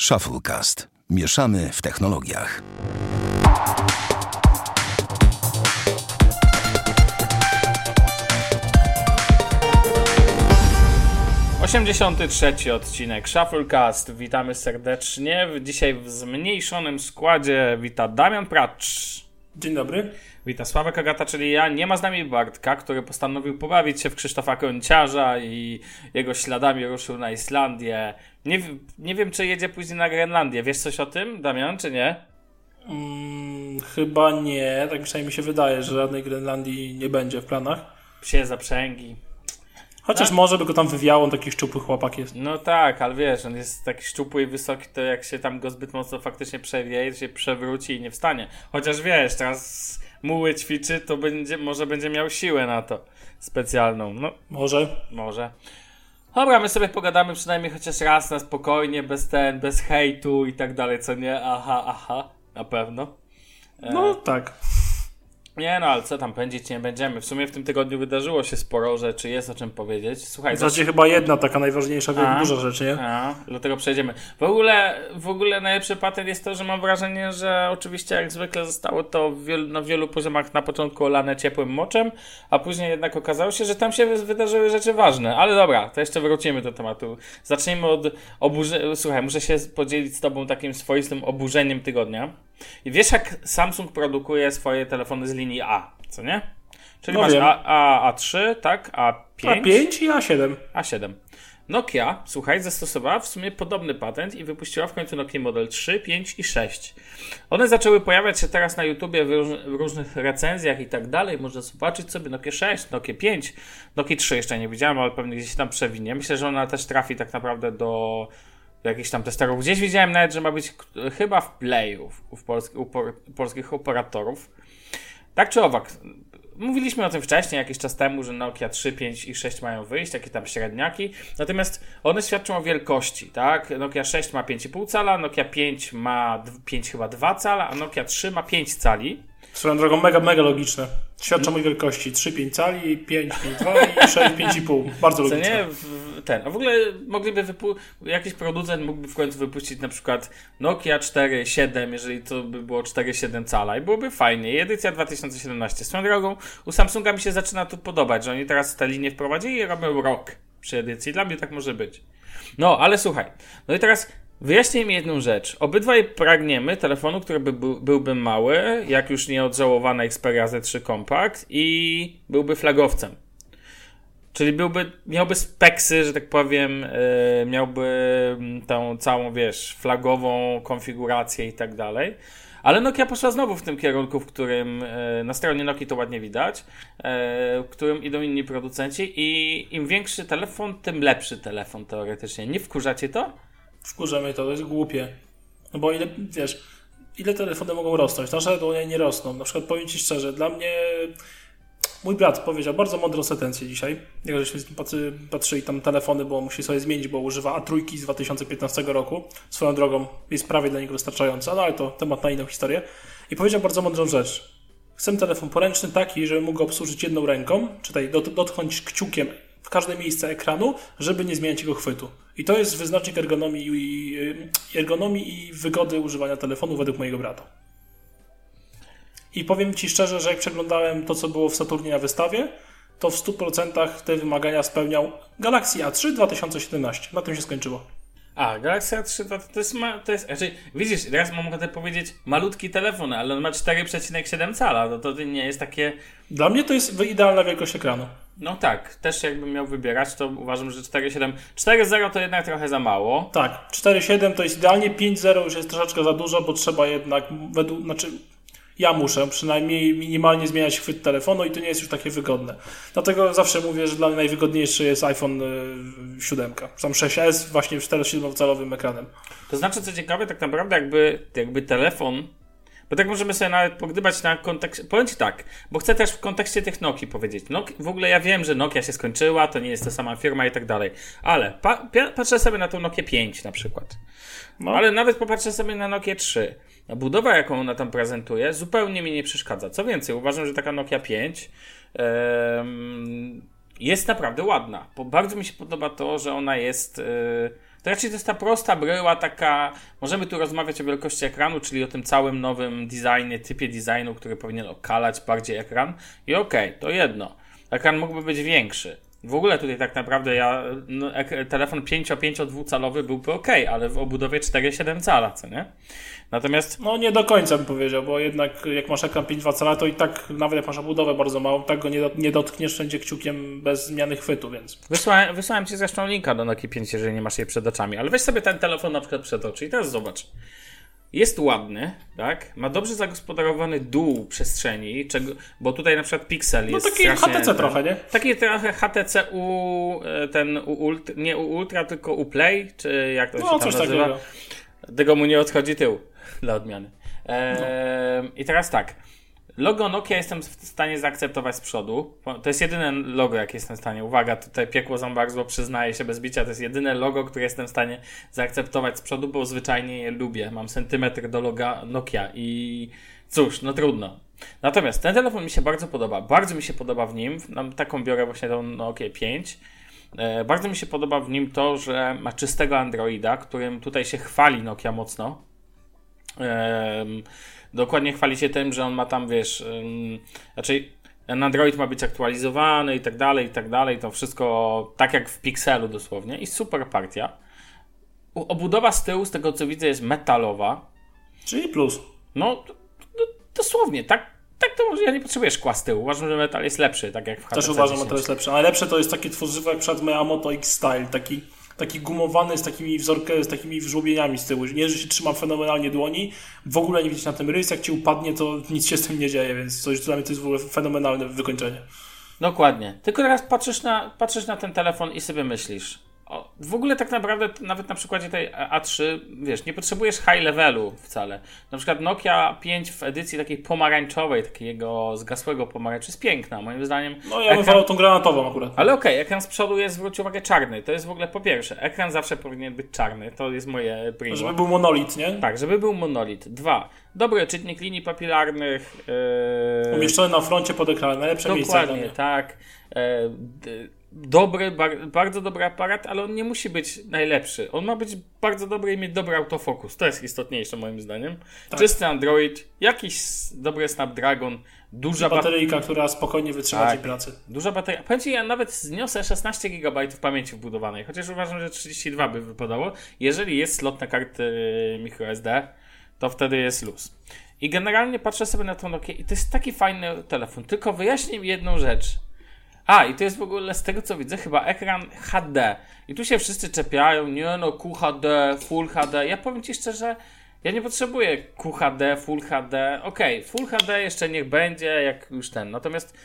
Shufflecast. Mieszamy w technologiach. Osiemdziesiąty trzeci odcinek Shufflecast. Witamy serdecznie. Dzisiaj w zmniejszonym składzie wita Damian Pracz. Dzień dobry. Wita Sławek Agata, czyli ja. Nie ma z nami Bartka, który postanowił pobawić się w Krzysztofa Konciarza i jego śladami ruszył na Islandię. Nie, nie wiem, czy jedzie później na Grenlandię. Wiesz coś o tym, Damian, czy nie? Mm, chyba nie. Tak przynajmniej mi się wydaje, że żadnej Grenlandii nie będzie w planach. Psie zaprzęgi. Chociaż Tak? może by go tam wywiało, on taki szczupły chłopak jest. No tak, ale wiesz, on jest taki szczupły i wysoki, to jak się tam go zbyt mocno faktycznie przewieje, się przewróci i nie wstanie. Chociaż wiesz, teraz muły ćwiczy, to będzie, może będzie miał siłę na to specjalną. No, Może. może. Dobra, my sobie pogadamy przynajmniej chociaż raz na spokojnie, bez ten, bez hejtu i tak dalej, co nie? Aha, aha, na pewno. No tak. Nie no, ale co tam pędzić nie będziemy. W sumie w tym tygodniu wydarzyło się sporo rzeczy, jest o czym powiedzieć. Słuchaj, zasadzie chyba jedna taka najważniejsza, A. duża rzecz, nie? A, do tego przejdziemy. W ogóle, w ogóle najlepszy patent jest to, że mam wrażenie, że oczywiście jak zwykle zostało to wielu, na wielu poziomach na początku olane ciepłym moczem, a później jednak okazało się, że tam się wy- wydarzyły rzeczy ważne. Ale dobra, to jeszcze wrócimy do tematu. Zacznijmy od oburzenia. Słuchaj, muszę się podzielić z tobą takim swoistym oburzeniem tygodnia. I wiesz, jak Samsung produkuje swoje telefony z linii A, co nie? Czyli No masz wiem. A, A, A3, tak? A5. A5 i A7. A7. Nokia, słuchaj, zastosowała w sumie podobny patent i wypuściła w końcu Nokia Model 3, 5 i 6. One zaczęły pojawiać się teraz na YouTubie w, róż, w różnych recenzjach i tak dalej. Można zobaczyć sobie Nokia 6, Nokia 5, Nokia 3 jeszcze nie widziałem, ale pewnie gdzieś tam przewinie. Myślę, że ona też trafi tak naprawdę do, do jakichś tam testerów. Gdzieś widziałem nawet, że ma być chyba w Playu u, polsk, u, polskich operatorów. Tak czy owak, mówiliśmy o tym wcześniej, jakiś czas temu, że Nokia 3, 5 i 6 mają wyjść, takie tam średniaki. Natomiast one świadczą o wielkości, tak? Nokia 6 ma 5,5 cala, Nokia 5 ma d- 5 chyba 2 cala, a Nokia 3 ma 5 cali. Swoją drogą mega, mega logiczne. Świadczą o wielkości 3,5 cali, 5,5,2 i 6,5,5. Bardzo Co logiczne. nie? Ten. A w ogóle mogliby wypu- jakiś producent mógłby w końcu wypuścić na przykład Nokia 4.7, jeżeli to by było 4.7 cala i byłoby fajnie. Edycja 2017. Swoją drogą u Samsunga mi się zaczyna to podobać, że oni teraz te linie wprowadzili i robią rok przy edycji. Dla mnie tak może być. No, ale słuchaj. No i teraz wyjaśnij mi jedną rzecz. Obydwaj pragniemy telefonu, który by, był- byłby mały, jak już nieodżałowana Xperia Z3 Compact i byłby flagowcem. Czyli byłby, miałby speksy, że tak powiem, yy, miałby mm, tą całą, wiesz, flagową konfigurację i tak dalej. Ale Nokia poszła znowu w tym kierunku, w którym yy, na stronie Nokii to ładnie widać, yy, w którym idą inni producenci i im większy telefon, tym lepszy telefon teoretycznie. Nie wkurzacie to? Wkurza mnie to, to jest głupie. No bo ile, wiesz, ile telefony mogą rosnąć? Nasze to one nie rosną. Na przykład powiem Ci szczerze, dla mnie mój brat powiedział bardzo mądrą sentencję dzisiaj. Jak żeśmy patrzy, patrzyli tam telefony, bo musi sobie zmienić, bo używa A3 z 2015 roku. Swoją drogą jest prawie dla niego wystarczająca, no ale to temat na inną historię. I powiedział bardzo mądrą rzecz. Chcę telefon poręczny taki, żeby mógł go obsłużyć jedną ręką, czytaj, dot, dotknąć kciukiem w każde miejsce ekranu, żeby nie zmieniać jego chwytu. I to jest wyznacznik ergonomii i, y, ergonomii i wygody używania telefonu według mojego brata. I powiem Ci szczerze, że jak przeglądałem to, co było w Saturnie na wystawie, to w 100% te wymagania spełniał Galaxy A3 2017. Na tym się skończyło. A, Galaxy A3 to, to jest, ma, to jest, znaczy, widzisz, teraz mam ochotę powiedzieć malutki telefon, ale on ma 4,7 cala, no to nie jest takie, Dla mnie to jest idealna wielkość ekranu. No tak, też jakbym miał wybierać, to uważam, że 4,7. 4,0 to jednak trochę za mało. Tak, 4,7 to jest idealnie, 5,0 już jest troszeczkę za dużo, bo trzeba jednak, według, znaczy ja muszę przynajmniej minimalnie zmieniać chwyt telefonu i to nie jest już takie wygodne. Dlatego zawsze mówię, że dla mnie najwygodniejszy jest iPhone y, 7, tam 6S właśnie 4,7-calowym ekranem. To znaczy, co ciekawe, tak naprawdę jakby, jakby telefon. Bo tak możemy sobie nawet pogdybać na kontekście. Powiem ci tak, bo chcę też w kontekście tych Nokii powiedzieć. Nok w ogóle ja wiem, że Nokia się skończyła, to nie jest ta sama firma i tak dalej. Ale pa patrzę sobie na tą Nokię 5 na przykład. No. Ale nawet popatrzę sobie na Nokię 3. A budowa, jaką ona tam prezentuje, zupełnie mi nie przeszkadza. Co więcej, uważam, że taka Nokia 5 em, jest naprawdę ładna. Bo bardzo mi się podoba to, że ona jest. e, To raczej to jest ta prosta bryła, taka. Możemy tu rozmawiać o wielkości ekranu, czyli o tym całym nowym designie, typie designu, który powinien okalać bardziej ekran. I okej, okay, to jedno. Ekran mógłby być większy. W ogóle tutaj tak naprawdę ja, no, telefon 5-5-2 calowy byłby ok, ale w obudowie 4-7 cala, co nie? Natomiast... No nie do końca bym powiedział, bo jednak jak masz ekran 5-2 cala, to i tak nawet jak masz obudowę bardzo małą, tak go nie, do, nie dotkniesz wszędzie kciukiem bez zmiany chwytu, więc... Wysłałem, wysłałem Ci zresztą linka do Nokia 5, jeżeli nie masz jej przed oczami, ale weź sobie ten telefon na przykład przed oczy i teraz zobacz. Jest ładny, tak? Ma dobrze zagospodarowany dół przestrzeni, czego, bo tutaj na przykład Pixel jest. No taki HTC trochę, nie? Taki trochę HTC U, e, ten U Ultra, nie U Ultra, tylko U Play, czy jak to no, się tam nazywa? Takiego. Tego mu nie odchodzi tył, dla odmiany. No. I teraz tak. Logo Nokia jestem w stanie zaakceptować z przodu. To jest jedyne logo, jakie jestem w stanie. Uwaga, tutaj piekło zambagzło, przyznaję się bez bicia. To jest jedyne logo, które jestem w stanie zaakceptować z przodu, bo zwyczajnie je lubię. Mam sentymetr do loga Nokia i cóż, no trudno. Natomiast ten telefon mi się bardzo podoba. Bardzo mi się podoba w nim. Mam taką biorę właśnie tą Nokia 5. E, bardzo mi się podoba w nim to, że ma czystego Androida, którym tutaj się chwali Nokia mocno. Dokładnie chwali się tym, że on ma tam, wiesz, um, raczej ten Android ma być aktualizowany i tak dalej, i tak dalej. To wszystko tak jak w Pixelu dosłownie. I super partia. Obudowa z tyłu, z tego co widzę, jest metalowa. Czyli plus. No, dosłownie, tak, tak to może, ja nie potrzebuję szkła z tyłu. Uważam, że metal jest lepszy, tak jak w HTC Też uważam, że metal jest lepszy. Najlepsze to jest taki tworzywo jak przed Miyamoto X-Style, taki taki gumowany z takimi wzorkę, z takimi żłobieniami z tyłu. Nie, że się trzyma fenomenalnie dłoni, w ogóle nie widać na tym rys, jak ci upadnie, to nic się z tym nie dzieje, więc coś dla mnie to jest w ogóle fenomenalne wykończenie. Dokładnie. Tylko teraz patrzysz na, patrzysz na ten telefon i sobie myślisz, o, w ogóle tak naprawdę nawet na przykładzie tej A3, wiesz, nie potrzebujesz high levelu wcale. Na przykład Nokia 5 w edycji takiej pomarańczowej, takiego zgasłego pomarańczu jest piękna, moim zdaniem. No ja bym ekran... tą granatową akurat. Ale okej, okay, ekran z przodu jest, zwróć uwagę, czarny. To jest w ogóle po pierwsze, ekran zawsze powinien być czarny, to jest moje primo. Żeby był monolit, nie? Tak, żeby był monolit. Dwa, dobry czytnik linii papilarnych. Yy... Umieszczony na froncie pod ekranem, najlepsze miejsce. Dokładnie, tak. Yy, dobry, bar bardzo dobry aparat, ale on nie musi być najlepszy. On ma być bardzo dobry i mieć dobry autofokus. To jest istotniejsze moim zdaniem. Tak. Czysty Android, jakiś dobry Snapdragon, duża bateryjka, która spokojnie wytrzyma tak. ci pracy. Duża bateria. Powiem ci, ja nawet zniosę 16 GB pamięci wbudowanej, chociaż uważam, że 32 by wypadało. Jeżeli jest slot na karty microSD, to wtedy jest luz. I generalnie patrzę sobie na tą Nokia i to jest taki fajny telefon. Tylko wyjaśnię mi jedną rzecz a, i to jest w ogóle z tego co widzę chyba ekran HD. I tu się wszyscy czepiają, nie no, QHD, Full HD. Ja powiem Ci szczerze, ja nie potrzebuję QHD, Full HD. Okej, okay, Full HD jeszcze niech będzie, jak już ten. Natomiast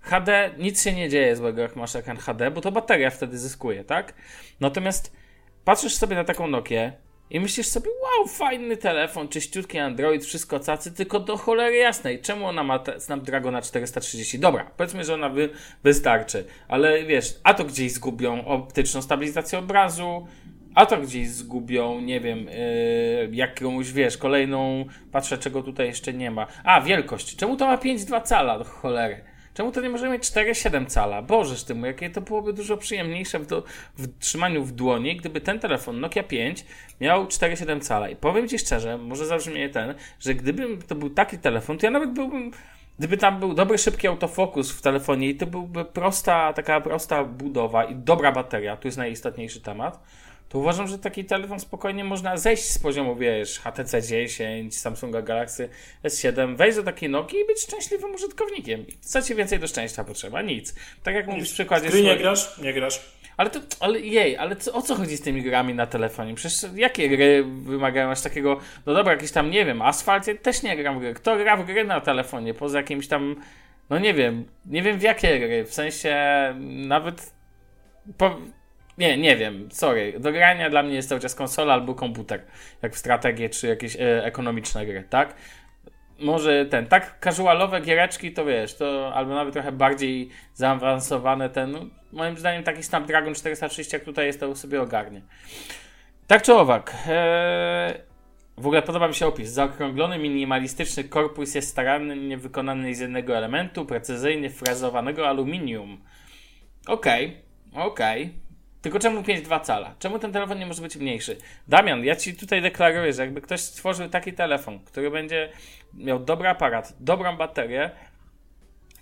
HD, nic się nie dzieje złego, jak masz ekran HD, bo to bateria wtedy zyskuje, tak? Natomiast patrzysz sobie na taką Nokię, i myślisz sobie, wow, fajny telefon, czyściutki Android, wszystko cacy, tylko do cholery jasnej. Czemu ona ma Snapdragona 430? Dobra, powiedzmy, że ona wy, wystarczy, ale wiesz, a to gdzieś zgubią optyczną stabilizację obrazu, a to gdzieś zgubią, nie wiem, yy, jakąś, wiesz, kolejną, patrzę czego tutaj jeszcze nie ma. A, wielkość. Czemu to ma 5,2 cala, do cholery? Czemu to nie możemy mieć 4,7 cala? Bożeż ty mu, jakie to byłoby dużo przyjemniejsze w, do, w trzymaniu w dłoni, gdyby ten telefon Nokia 5 miał 4,7 cala. I powiem Ci szczerze, może zabrzmie ten, że gdybym to był taki telefon, to ja nawet byłbym Gdyby tam był dobry, szybki autofokus w telefonie i to byłby prosta, taka prosta budowa i dobra bateria, tu jest najistotniejszy temat, to uważam, że taki telefon spokojnie można zejść z poziomu, wiesz, HTC 10, Samsunga Galaxy S7, wejść do takiej Nokii i być szczęśliwym użytkownikiem. Co ci więcej do szczęścia potrzeba? Nic. Tak jak mówisz w przykładzie... Gry nie grasz? Nie grasz. Ale to, ale jej, ale co, o co chodzi z tymi grami na telefonie? Przecież jakie gry wymagają aż takiego, no dobra, jakieś tam, nie wiem, Asphalt, ja też nie gram w gry. Kto gra w gry na telefonie, poza jakimś tam, no nie wiem, nie wiem w jakie gry, w sensie nawet, po, nie, nie wiem, sorry. Do grania dla mnie jest cały czas konsola albo komputer, jak w strategię czy jakieś e, ekonomiczne gry, tak? Może ten, tak casualowe giereczki to wiesz, to albo nawet trochę bardziej zaawansowane ten, no, moim zdaniem taki Snapdragon 430 jak tutaj jest, to sobie ogarnie. Tak czy owak, ee, w ogóle podoba mi się opis. Zaokrąglony, minimalistyczny korpus jest starannie wykonany z jednego elementu, precyzyjnie frezowanego aluminium. Okej, okay, okej. Okay Tylko czemu 5,2 cala? Czemu ten telefon nie może być mniejszy? Damian, ja ci tutaj deklaruję, że jakby ktoś stworzył taki telefon, który będzie miał dobry aparat, dobrą baterię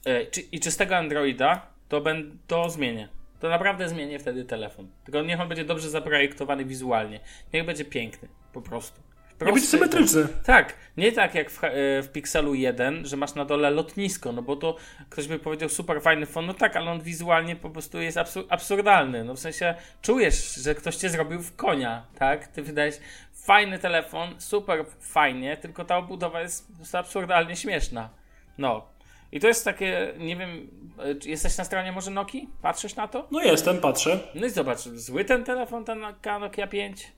yy, i czystego Androida, to, ben, to zmienię. To naprawdę zmienię wtedy telefon. Tylko niech on będzie dobrze zaprojektowany wizualnie. Niech będzie piękny, po prostu. Nie być Prosty symetryczny. tak, nie tak jak w, e, w Pixelu 1, że masz na dole lotnisko, no bo to ktoś by powiedział super fajny fon, no tak, ale on wizualnie po prostu jest absur absurdalny, no w sensie czujesz, że ktoś cię zrobił w konia, tak? Ty wydajesz fajny telefon, super fajnie, tylko ta obudowa jest po prostu absurdalnie śmieszna. No. I to jest takie, nie wiem, e, czy jesteś na stronie może Nokii? Patrzysz na to? No jestem, patrzę. No i zobacz, zły ten telefon, ten Nokia 5?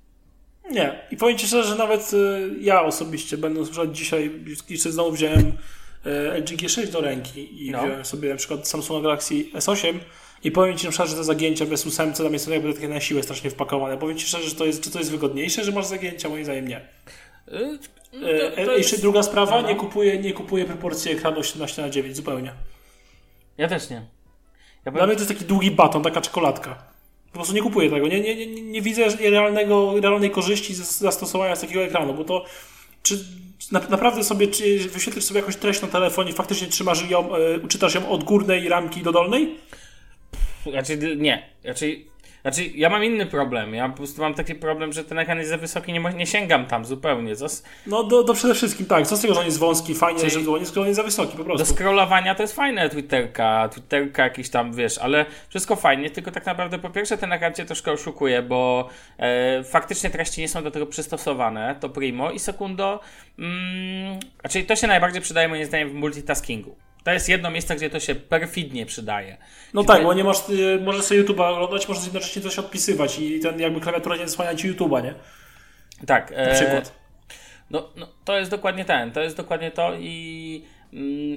Nie. I powiem Ci szczerze, że nawet y, ja osobiście, będąc przykład dzisiaj, jeszcze znowu wziąłem y, LG G6 do ręki i No. wziąłem sobie na przykład Samsunga Galaxy S8 i powiem Ci na przykład, że te zagięcia bez ósemce tam jest jakby takie na siłę strasznie wpakowane. Powiem Ci szczerze, że to jest, czy to jest wygodniejsze, że masz zagięcia? Moim zdaniem nie. Y, E, to- to e, jeszcze jest- druga sprawa, no. nie kupuję, nie kupuję proporcji ekranu 18 na 9 zupełnie. Ja też nie. Ja Dla mnie to jest taki długi baton, taka czekoladka. Po prostu nie kupuję tego. Nie, nie, nie, nie widzę realnego, realnej korzyści z zastosowania z takiego ekranu, bo to czy na, naprawdę sobie czy wyświetlisz sobie jakąś treść na telefonie, faktycznie trzymasz ją, y, czytasz ją od górnej ramki do dolnej? Znaczy, nie. Znaczy, znaczy, ja mam inny problem. Ja po prostu mam taki problem, że ten ekran jest za wysoki, nie, nie sięgam tam zupełnie. Do, No do, do przede wszystkim tak. Co z tego, że on jest wąski, fajnie, Czyli- że on jest, on jest za wysoki po do prostu. scrollowania to jest fajne Twitterka, Twitterka jakiś tam, wiesz, ale wszystko fajnie, tylko tak naprawdę po pierwsze ten ekran cię troszkę oszukuje, bo e, faktycznie treści nie są do tego przystosowane, to primo, i sekundo, mm, znaczy to się najbardziej przydaje moim zdaniem w multitaskingu. To jest jedno miejsce, gdzie to się perfidnie przydaje. No tak, bo nie masz, y, możesz sobie YouTube'a oglądać, możesz jednocześnie coś odpisywać i ten jakby klawiatura nie zasłania ci YouTube'a, nie? Tak. Na e, przykład. No, no, to jest dokładnie ten, to jest dokładnie to i,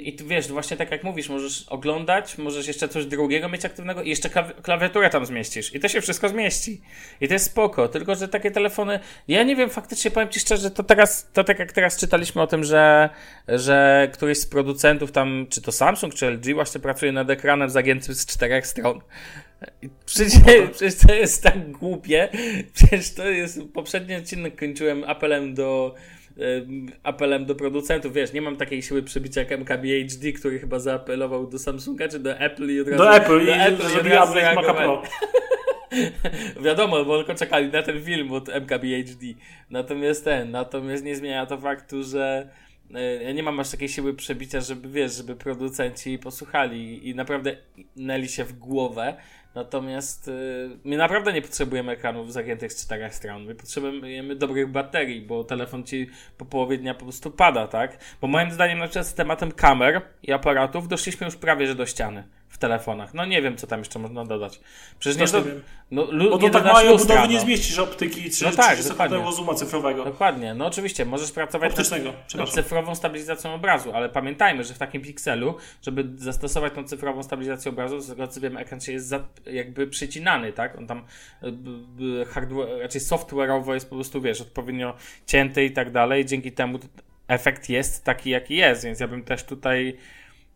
i ty wiesz, właśnie tak jak mówisz, możesz oglądać, możesz jeszcze coś drugiego mieć aktywnego i jeszcze klawi- klawiaturę tam zmieścisz i to się wszystko zmieści. I to jest spoko, tylko że takie telefony, ja nie wiem, faktycznie powiem Ci szczerze, to teraz, to tak jak teraz czytaliśmy o tym, że, że któryś z producentów tam, czy to Samsung, czy LG właśnie pracuje nad ekranem zagiętym z czterech stron. Przecież, przecież to jest tak głupie. Przecież to jest. Poprzedni odcinek kończyłem apelem do. Em, apelem do producentów. Wiesz, nie mam takiej siły przebicia jak MKBHD, który chyba zaapelował do Samsunga czy do Apple i od razu. Do Apple i do że i od razu zareagowali. Pro. Wiadomo, bo tylko czekali na ten film od MKBHD. Natomiast ten, natomiast nie zmienia to faktu, że e, ja nie mam aż takiej siły przebicia, żeby wiesz, żeby producenci posłuchali i naprawdę nęli się w głowę. Natomiast y, my naprawdę nie potrzebujemy ekranów zagiętych z czterech stron. My potrzebujemy dobrych baterii, bo telefon ci po połowie dnia po prostu pada, tak? Bo moim zdaniem na przykład z tematem kamer i aparatów doszliśmy już prawie że do ściany w telefonach. No nie wiem, co tam jeszcze można dodać. Przecież nie, do, wiem. no, lu, Bo to nie tak małej obudowy nie no. zmieścisz optyki czy No tak, 30 dokładnie. zooma cyfrowego. Dokładnie, no oczywiście, możesz pracować nad, Optycznego, nad przepraszam. cyfrową stabilizacją obrazu, ale pamiętajmy, że w takim pikselu, żeby zastosować tą cyfrową stabilizację obrazu, z tego co wiem, ekran się jest za, jakby przycinany, tak? On tam b- hardware, raczej software'owo jest po prostu, wiesz, odpowiednio cięty i tak dalej, dzięki temu efekt jest taki, jaki jest, więc ja bym też tutaj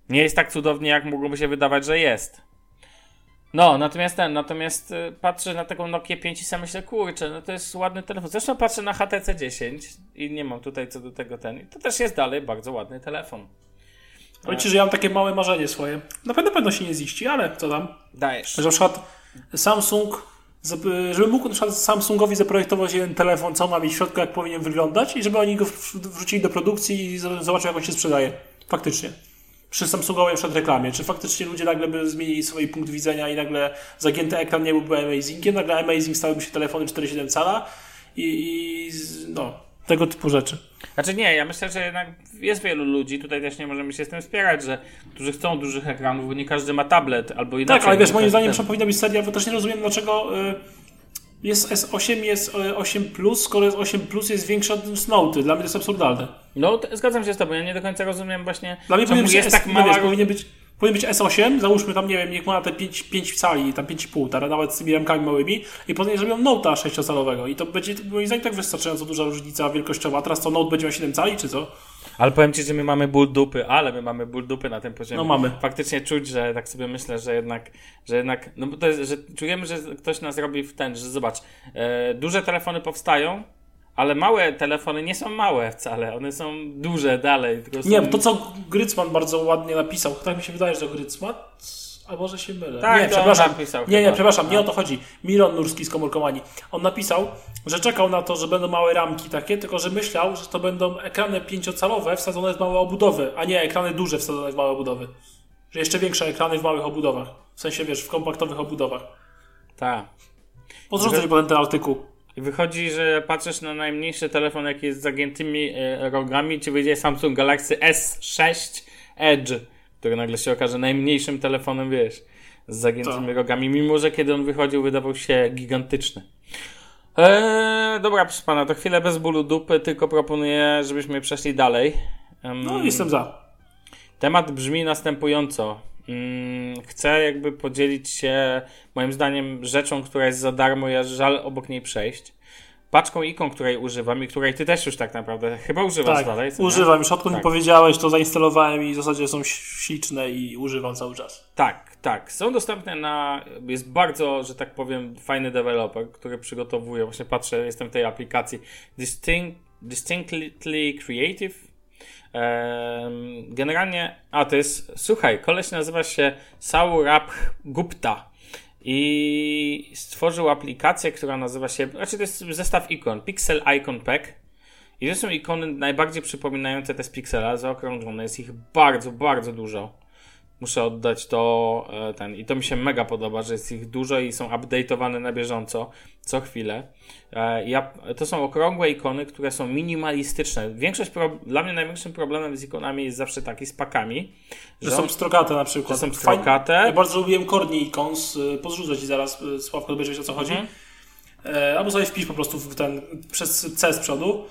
nie jest tak cudownie, jak mogłoby się wydawać, że jest. No, natomiast ten, natomiast y, patrzę na taką Nokia 5 i sam myślę, kurczę, no to jest ładny telefon. Zresztą patrzę na HTC 10 i nie mam tutaj co do tego ten. I to też jest dalej bardzo ładny telefon. Powiem Ci, że ja mam takie małe marzenie swoje. Na pewno pewno się nie ziści, ale co tam? Dajesz. Że na przykład Samsung, żeby mógł na przykład Samsungowi zaprojektować jeden telefon, co ma mieć w środku, jak powinien wyglądać i żeby oni go wrzucili do produkcji i z- zobaczył, jak on się sprzedaje. Faktycznie. Przy Samsungowej przed reklamie. Czy faktycznie ludzie nagle by zmienili swój punkt widzenia i nagle zagięty ekran nie byłby amazingiem, nagle amazing stałyby się telefony 4,7 cala i, i no, tego typu rzeczy. Znaczy nie, ja myślę, że jednak jest wielu ludzi, tutaj też nie możemy się z tym spierać, że którzy chcą dużych ekranów, bo nie każdy ma tablet albo inaczej. Tak, ale wiesz, moim zdaniem ten- powinna być seria, bo też nie rozumiem dlaczego y, jest S8, jest y, 8 Plus, skoro jest 8 Plus jest większy od Note. Dla mnie to jest absurdalne. No, zgadzam się z tobą, ja nie do końca rozumiem właśnie, Dla mnie powinien być jest S, tak mała... wiesz, powinien być Powinien być S8, załóżmy tam, nie wiem, niech ma te 5, 5 cali, tam 5,5, tak, nawet z tymi ramkami małymi i potem zrobią Note'a 6-calowego i to będzie moim zdaniem tak wystarczająco duża różnica wielkościowa. A teraz to Note będzie miał 7 cali, czy co? Ale powiem Ci, że my mamy ból dupy, ale my mamy ból dupy na tym poziomie. No mamy. Faktycznie czuć, że tak sobie myślę, że jednak, że jednak, no bo to jest, że czujemy, że ktoś nas robi w ten, że zobacz, e, duże telefony powstają, ale małe telefony nie są małe wcale, one są duże dalej. Są... Nie, to co Grycman bardzo ładnie napisał, tak mi się wydaje, że Grycman, a może się mylę. Tak, nie, przepraszam. napisał nie, nie, przepraszam, nie No. o to chodzi. Miron Nurski z Komórkomanii. On napisał, że czekał na to, że będą małe ramki takie, tylko że myślał, że to będą ekrany pięciocalowe wsadzone w małe obudowy, a nie ekrany duże wsadzone w małe obudowy. Że jeszcze większe ekrany w małych obudowach. W sensie, wiesz, w kompaktowych obudowach. Tak. Podrzucę ci potem ten artykuł. Wychodzi, że patrzysz na najmniejszy telefon, jaki jest z zagiętymi e, rogami, ci wyjdzie Samsung Galaxy S6 Edge, który nagle się okaże najmniejszym telefonem, wiesz, z zagiętymi Tak. rogami, mimo że kiedy on wychodził, wydawał się gigantyczny. Eee, dobra, proszę pana, to chwilę bez bólu dupy, tylko proponuję, żebyśmy przeszli dalej. Em, No, jestem za. Temat brzmi następująco. Mm, Chcę jakby podzielić się moim zdaniem rzeczą, która jest za darmo aż żal obok niej przejść. Paczką ikon, której używam i której ty też już tak naprawdę chyba używasz Tak, dalej. co nie? używam. Już odkąd Tak. mi powiedziałeś, to zainstalowałem i w zasadzie są śliczne i używam cały czas. Tak, tak. Są dostępne na. Jest bardzo, że tak powiem, fajny deweloper, który przygotowuje. Właśnie patrzę, jestem w tej aplikacji. Distinct, distinctly Creative. Generalnie. A to jest. Słuchaj, koleś nazywa się Saurabh Gupta. I stworzył aplikację, która nazywa się. Znaczy, to jest zestaw ikon. Pixel Icon Pack. I to są ikony najbardziej przypominające te z Pixela, zaokrąglone. Jest ich bardzo, bardzo dużo. Muszę oddać to e, ten. I to mi się mega podoba, że jest ich dużo i są update'owane na bieżąco, co chwilę. E, Ja, to są okrągłe ikony, które są minimalistyczne. Większość pro, dla mnie największym problemem z ikonami jest zawsze taki z pakami, Że że są pstrokate na przykład. że są pstrokate. Ja bardzo lubiłem Corny Icons. y, Podrzucę ci zaraz, Sławko, będziesz o co chodzi. Mhm. E, Albo sobie wpisz po prostu w ten, przez C z przodu.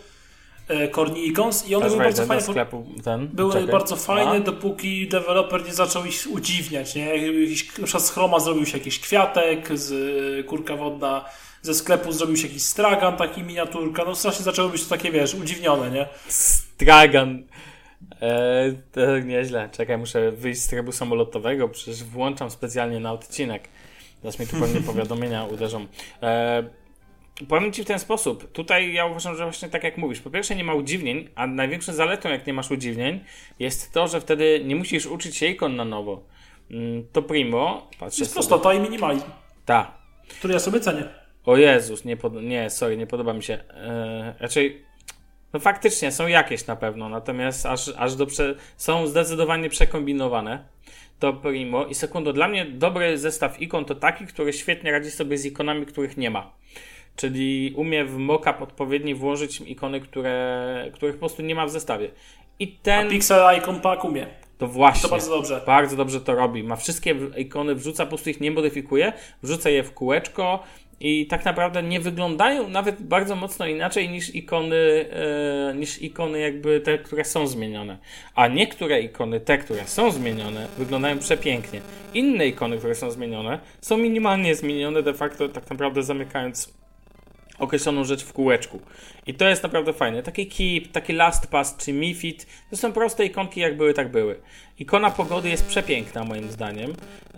E, Corny Icons i one były bardzo fajne. sklepu ten. Były Czekaj. bardzo fajne, A? dopóki deweloper nie zaczął ich udziwniać, nie? Jakiś, na przykład z Chroma zrobił się jakiś kwiatek, z y, kurka wodna, ze sklepu zrobił się jakiś stragan, taki miniaturka, no strasznie zaczęło być to takie, wiesz, udziwnione, nie? Stragan. E, to nieźle. Czekaj, muszę wyjść z trybu samolotowego, przecież włączam specjalnie na odcinek. Zaraz mi tu pewnie powiadomienia uderzą. E, powiem Ci w ten sposób. Tutaj ja uważam, że właśnie tak jak mówisz. Po pierwsze nie ma udziwnień, a największą zaletą jak nie masz udziwnień jest to, że wtedy nie musisz uczyć się ikon na nowo. Mm, To primo. Patrzę Jest prostota i minimalizm, Ta. który ja sobie cenię. O Jezus, nie, pod... nie sorry, nie podoba mi się. Eee, raczej, no faktycznie są jakieś na pewno, natomiast aż, aż do prze... są zdecydowanie przekombinowane. To primo. I sekundo, dla mnie dobry zestaw ikon to taki, który świetnie radzi sobie z ikonami, których nie ma. Czyli umie w mockup odpowiedni włożyć ikony, które, których po prostu nie ma w zestawie. I ten Pixel Icon Pack umie. to właśnie. To bardzo dobrze. Bardzo dobrze to robi. Ma wszystkie ikony, wrzuca, po prostu ich nie modyfikuje, wrzuca je w kółeczko i tak naprawdę nie wyglądają nawet bardzo mocno inaczej niż ikony, e, niż ikony jakby te, które są zmienione. A niektóre ikony, te, które są zmienione, wyglądają przepięknie. Inne ikony, które są zmienione, są minimalnie zmienione, de facto tak naprawdę zamykając określoną rzecz w kółeczku. I to jest naprawdę fajne. Taki Keep, taki LastPass czy MiFit to są proste ikonki, jak były, tak były. Ikona pogody jest przepiękna, moim zdaniem.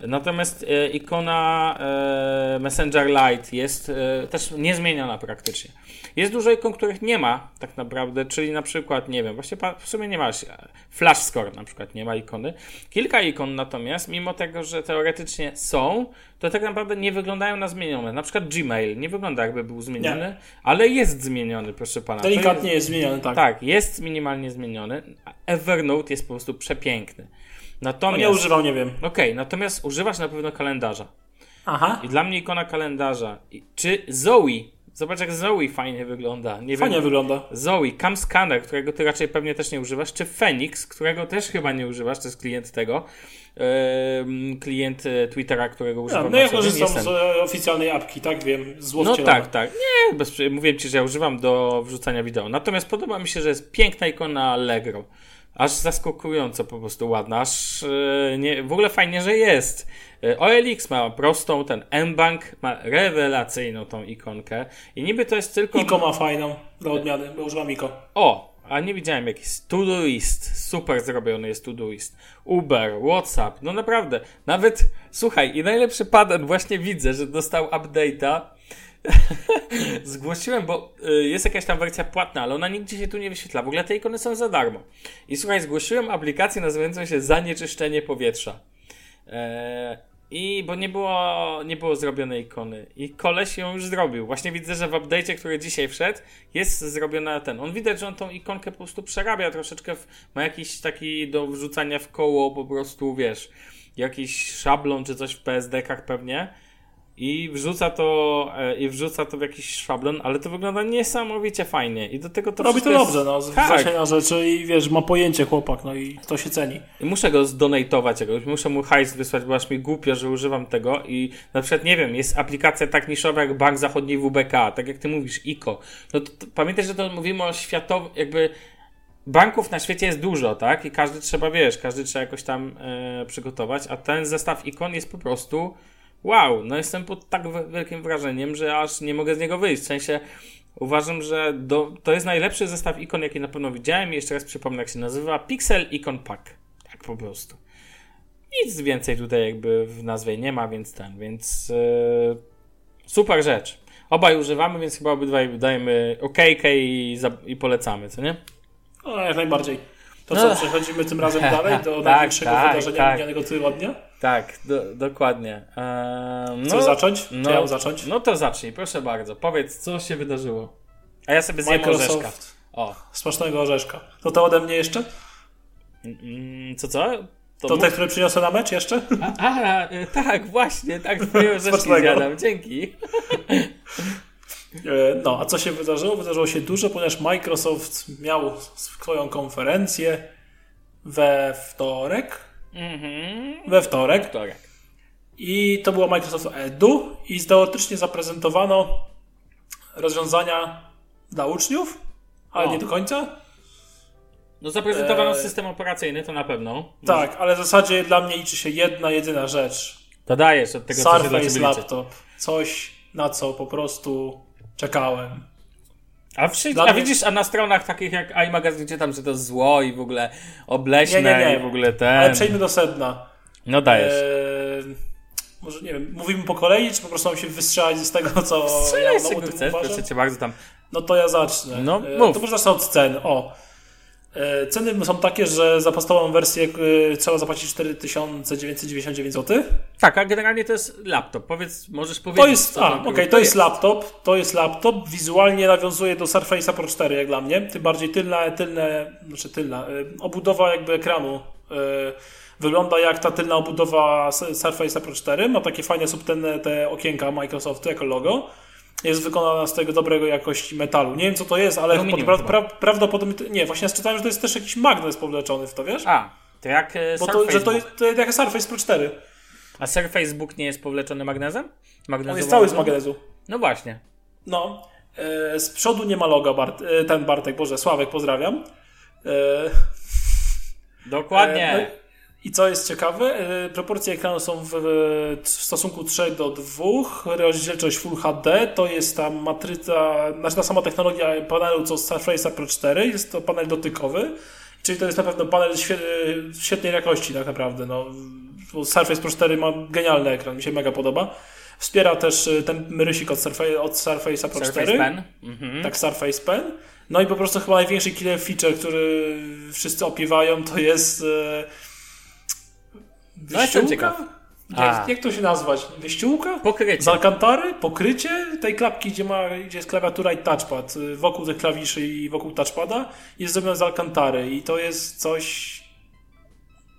Natomiast e, ikona e, Messenger Lite jest e, też niezmieniona praktycznie. Jest dużo ikon, których nie ma tak naprawdę, czyli na przykład, nie wiem, właśnie w sumie nie masz. e, Flash Score na przykład nie ma ikony. Kilka ikon natomiast, mimo tego, że teoretycznie są, to tak naprawdę nie wyglądają na zmienione. Na przykład Gmail nie wygląda jakby był zmieniony, ale jest zmieniony, proszę pana. Delikatnie jest zmieniony, tak. tak, jest minimalnie zmieniony. Evernote jest po prostu przepiękny. No Natomiast. nie używał, nie wiem. Okej, natomiast używasz na pewno kalendarza. Aha. I dla mnie ikona kalendarza. I- Czy Zoe? Zobacz, jak Zoe fajnie wygląda. Nie Fajnie wiem. wygląda. Zoe, Cam Scanner, którego ty raczej pewnie też nie używasz, czy Phoenix, którego też chyba nie używasz, to jest klient tego. Ehm, klient e, Twittera, którego Ja, używam. no ja co dzień, korzystam z e, oficjalnej apki, tak wiem, z No tak, tak. Nie, bez, mówiłem ci, że ja używam do wrzucania wideo. Natomiast podoba mi się, że jest piękna ikona Allegro. Aż zaskakująco po prostu ładna, aż e, nie, w ogóle fajnie, że jest. E, OLX ma prostą, ten M-Bank ma rewelacyjną tą ikonkę i niby to jest tylko... Iko ma fajną do odmiany, bo używam Iko. O, a nie widziałem jakiś Todoist, super zrobiony jest Todoist. Uber, Whatsapp, no naprawdę, nawet, słuchaj, i najlepszy patent, właśnie widzę, że dostał update'a, Zgłosiłem, bo y, jest jakaś tam wersja płatna, ale ona nigdzie się tu nie wyświetla. W ogóle te ikony są za darmo. I słuchaj, zgłosiłem aplikację nazywającą się Zanieczyszczenie Powietrza. Eee, I bo nie było, nie było zrobionej ikony. I koleś ją już zrobił. Właśnie widzę, że w update'cie, który dzisiaj wszedł, jest zrobiona ten. On widać, że on tą ikonkę po prostu przerabia troszeczkę. W, ma jakiś taki do wrzucania w koło, po prostu wiesz, jakiś szablon czy coś w PSD-kach pewnie i wrzuca to e, i wrzuca to w jakiś szablon, ale to wygląda niesamowicie fajnie i do tego to Robi to jest... dobrze, no, z tak. rzeczy i wiesz, ma pojęcie chłopak, no i to się ceni. I muszę go zdonatować jakoś, muszę mu hajs wysłać, bo aż mi głupio, że używam tego i na przykład, nie wiem, jest aplikacja tak niszowa jak Bank Zachodni WBK, tak jak ty mówisz, ICO. No to, to pamiętaj, że to mówimy o światowym, jakby banków na świecie jest dużo, tak? I każdy trzeba, wiesz, każdy trzeba jakoś tam e, przygotować, a ten zestaw ikon jest po prostu wow, no jestem pod tak wielkim wrażeniem, że aż nie mogę z niego wyjść. W sensie uważam, że do, to jest najlepszy zestaw ikon, jaki na pewno widziałem i jeszcze raz przypomnę, jak się nazywa. Pixel Icon Pack. Tak po prostu. Nic więcej tutaj jakby w nazwie nie ma, więc ten, więc yy, super rzecz. Obaj używamy, więc chyba obydwaj dajemy okejkę i, i polecamy, co nie? No, jak najbardziej. To co, no. przechodzimy tym razem dalej do tak, największego tak, wydarzenia tak. minionego tygodnia? Tak, do, dokładnie. Eee, no, co zacząć? No, ja zacząć? No to zacznij, proszę bardzo. Powiedz, co się wydarzyło. A ja sobie zjem Microsoft. orzeszka. O. Smacznego orzeszka. To to ode mnie jeszcze? Mm, co, co? To, to te, które przyniosę na mecz jeszcze? A, a e, tak, właśnie, tak twoje orzeszki zjadam. Dzięki. E, no, a co się wydarzyło? Wydarzyło się dużo, ponieważ Microsoft miał swoją konferencję we wtorek. Mhm. We wtorek. wtorek. I to było Microsoft Edu i teoretycznie zaprezentowano rozwiązania dla uczniów, ale o. nie do końca. No zaprezentowano e... system operacyjny, to na pewno. Tak, ale w zasadzie dla mnie liczy się jedna, jedyna rzecz. To dajesz od tego, Surface co się dla laptop. Coś, na co po prostu czekałem. A, wszy- a widzisz, a na stronach takich jak iMagazine czytam, że to zło i w ogóle obleśne nie, nie, nie. i w ogóle ten... Ale przejdźmy do sedna. No dajesz. Eee, może nie wiem, mówimy po kolei, czy po prostu mam się wystrzelać z tego, co Strzelaj ja no, chcesz, proszę cię bardzo tam. No to ja zacznę. No, eee, mów. To może zacznę od cen. O. E, ceny są takie, że za podstawową wersję e, trzeba zapłacić 4999 zł. Tak, a generalnie to jest laptop. Powiedz, możesz powiedzieć. To jest, a, okej, okay, to jest laptop. To jest laptop. Wizualnie nawiązuje do Surface'a Pro 4, jak dla mnie. Tym bardziej tylna, tylne, znaczy tylna, e, obudowa jakby ekranu wygląda jak ta tylna obudowa Surface'a Pro 4. Ma takie fajne subtelne te okienka Microsoftu jako logo jest wykonana z tego dobrego jakości metalu. Nie wiem co to jest, ale pra, pra, prawdopodobnie. Nie, właśnie czytałem, że to jest też jakiś magnes powleczony w to, wiesz? A, to jak e, Bo to, że to jest, to jest jak Surface Pro 4. A Surface Book nie jest powleczony magnesem? On jest cały z magnezu. No właśnie. No. E, z przodu nie ma loga Bart, e, ten Bartek, Boże, Sławek, pozdrawiam. E, Dokładnie. E, no, i co jest ciekawe, e, proporcje ekranu są w, stosunku 3 do 2, rozdzielczość Full HD, to jest ta matryca, znaczy ta sama technologia panelu co Surface Pro 4, jest to panel dotykowy, czyli to jest na pewno panel świetnej jakości tak naprawdę. No, Surface Pro 4 ma genialny ekran, mi się mega podoba. Wspiera też e, ten rysik od, Surface, od Surface'a Pro Surface 4. Pen. Mhm. Tak, Surface Pen. No i po prostu chyba największy killer feature, który wszyscy opiewają, to jest e, no jestem ciekaw. Jak, jak, to się nazwać? Wyściółka? Pokrycie. Z Alcantary? Pokrycie tej klapki, gdzie, ma, gdzie jest klawiatura i touchpad. Wokół tych klawiszy i wokół touchpada jest zrobione z Alcantary i to jest coś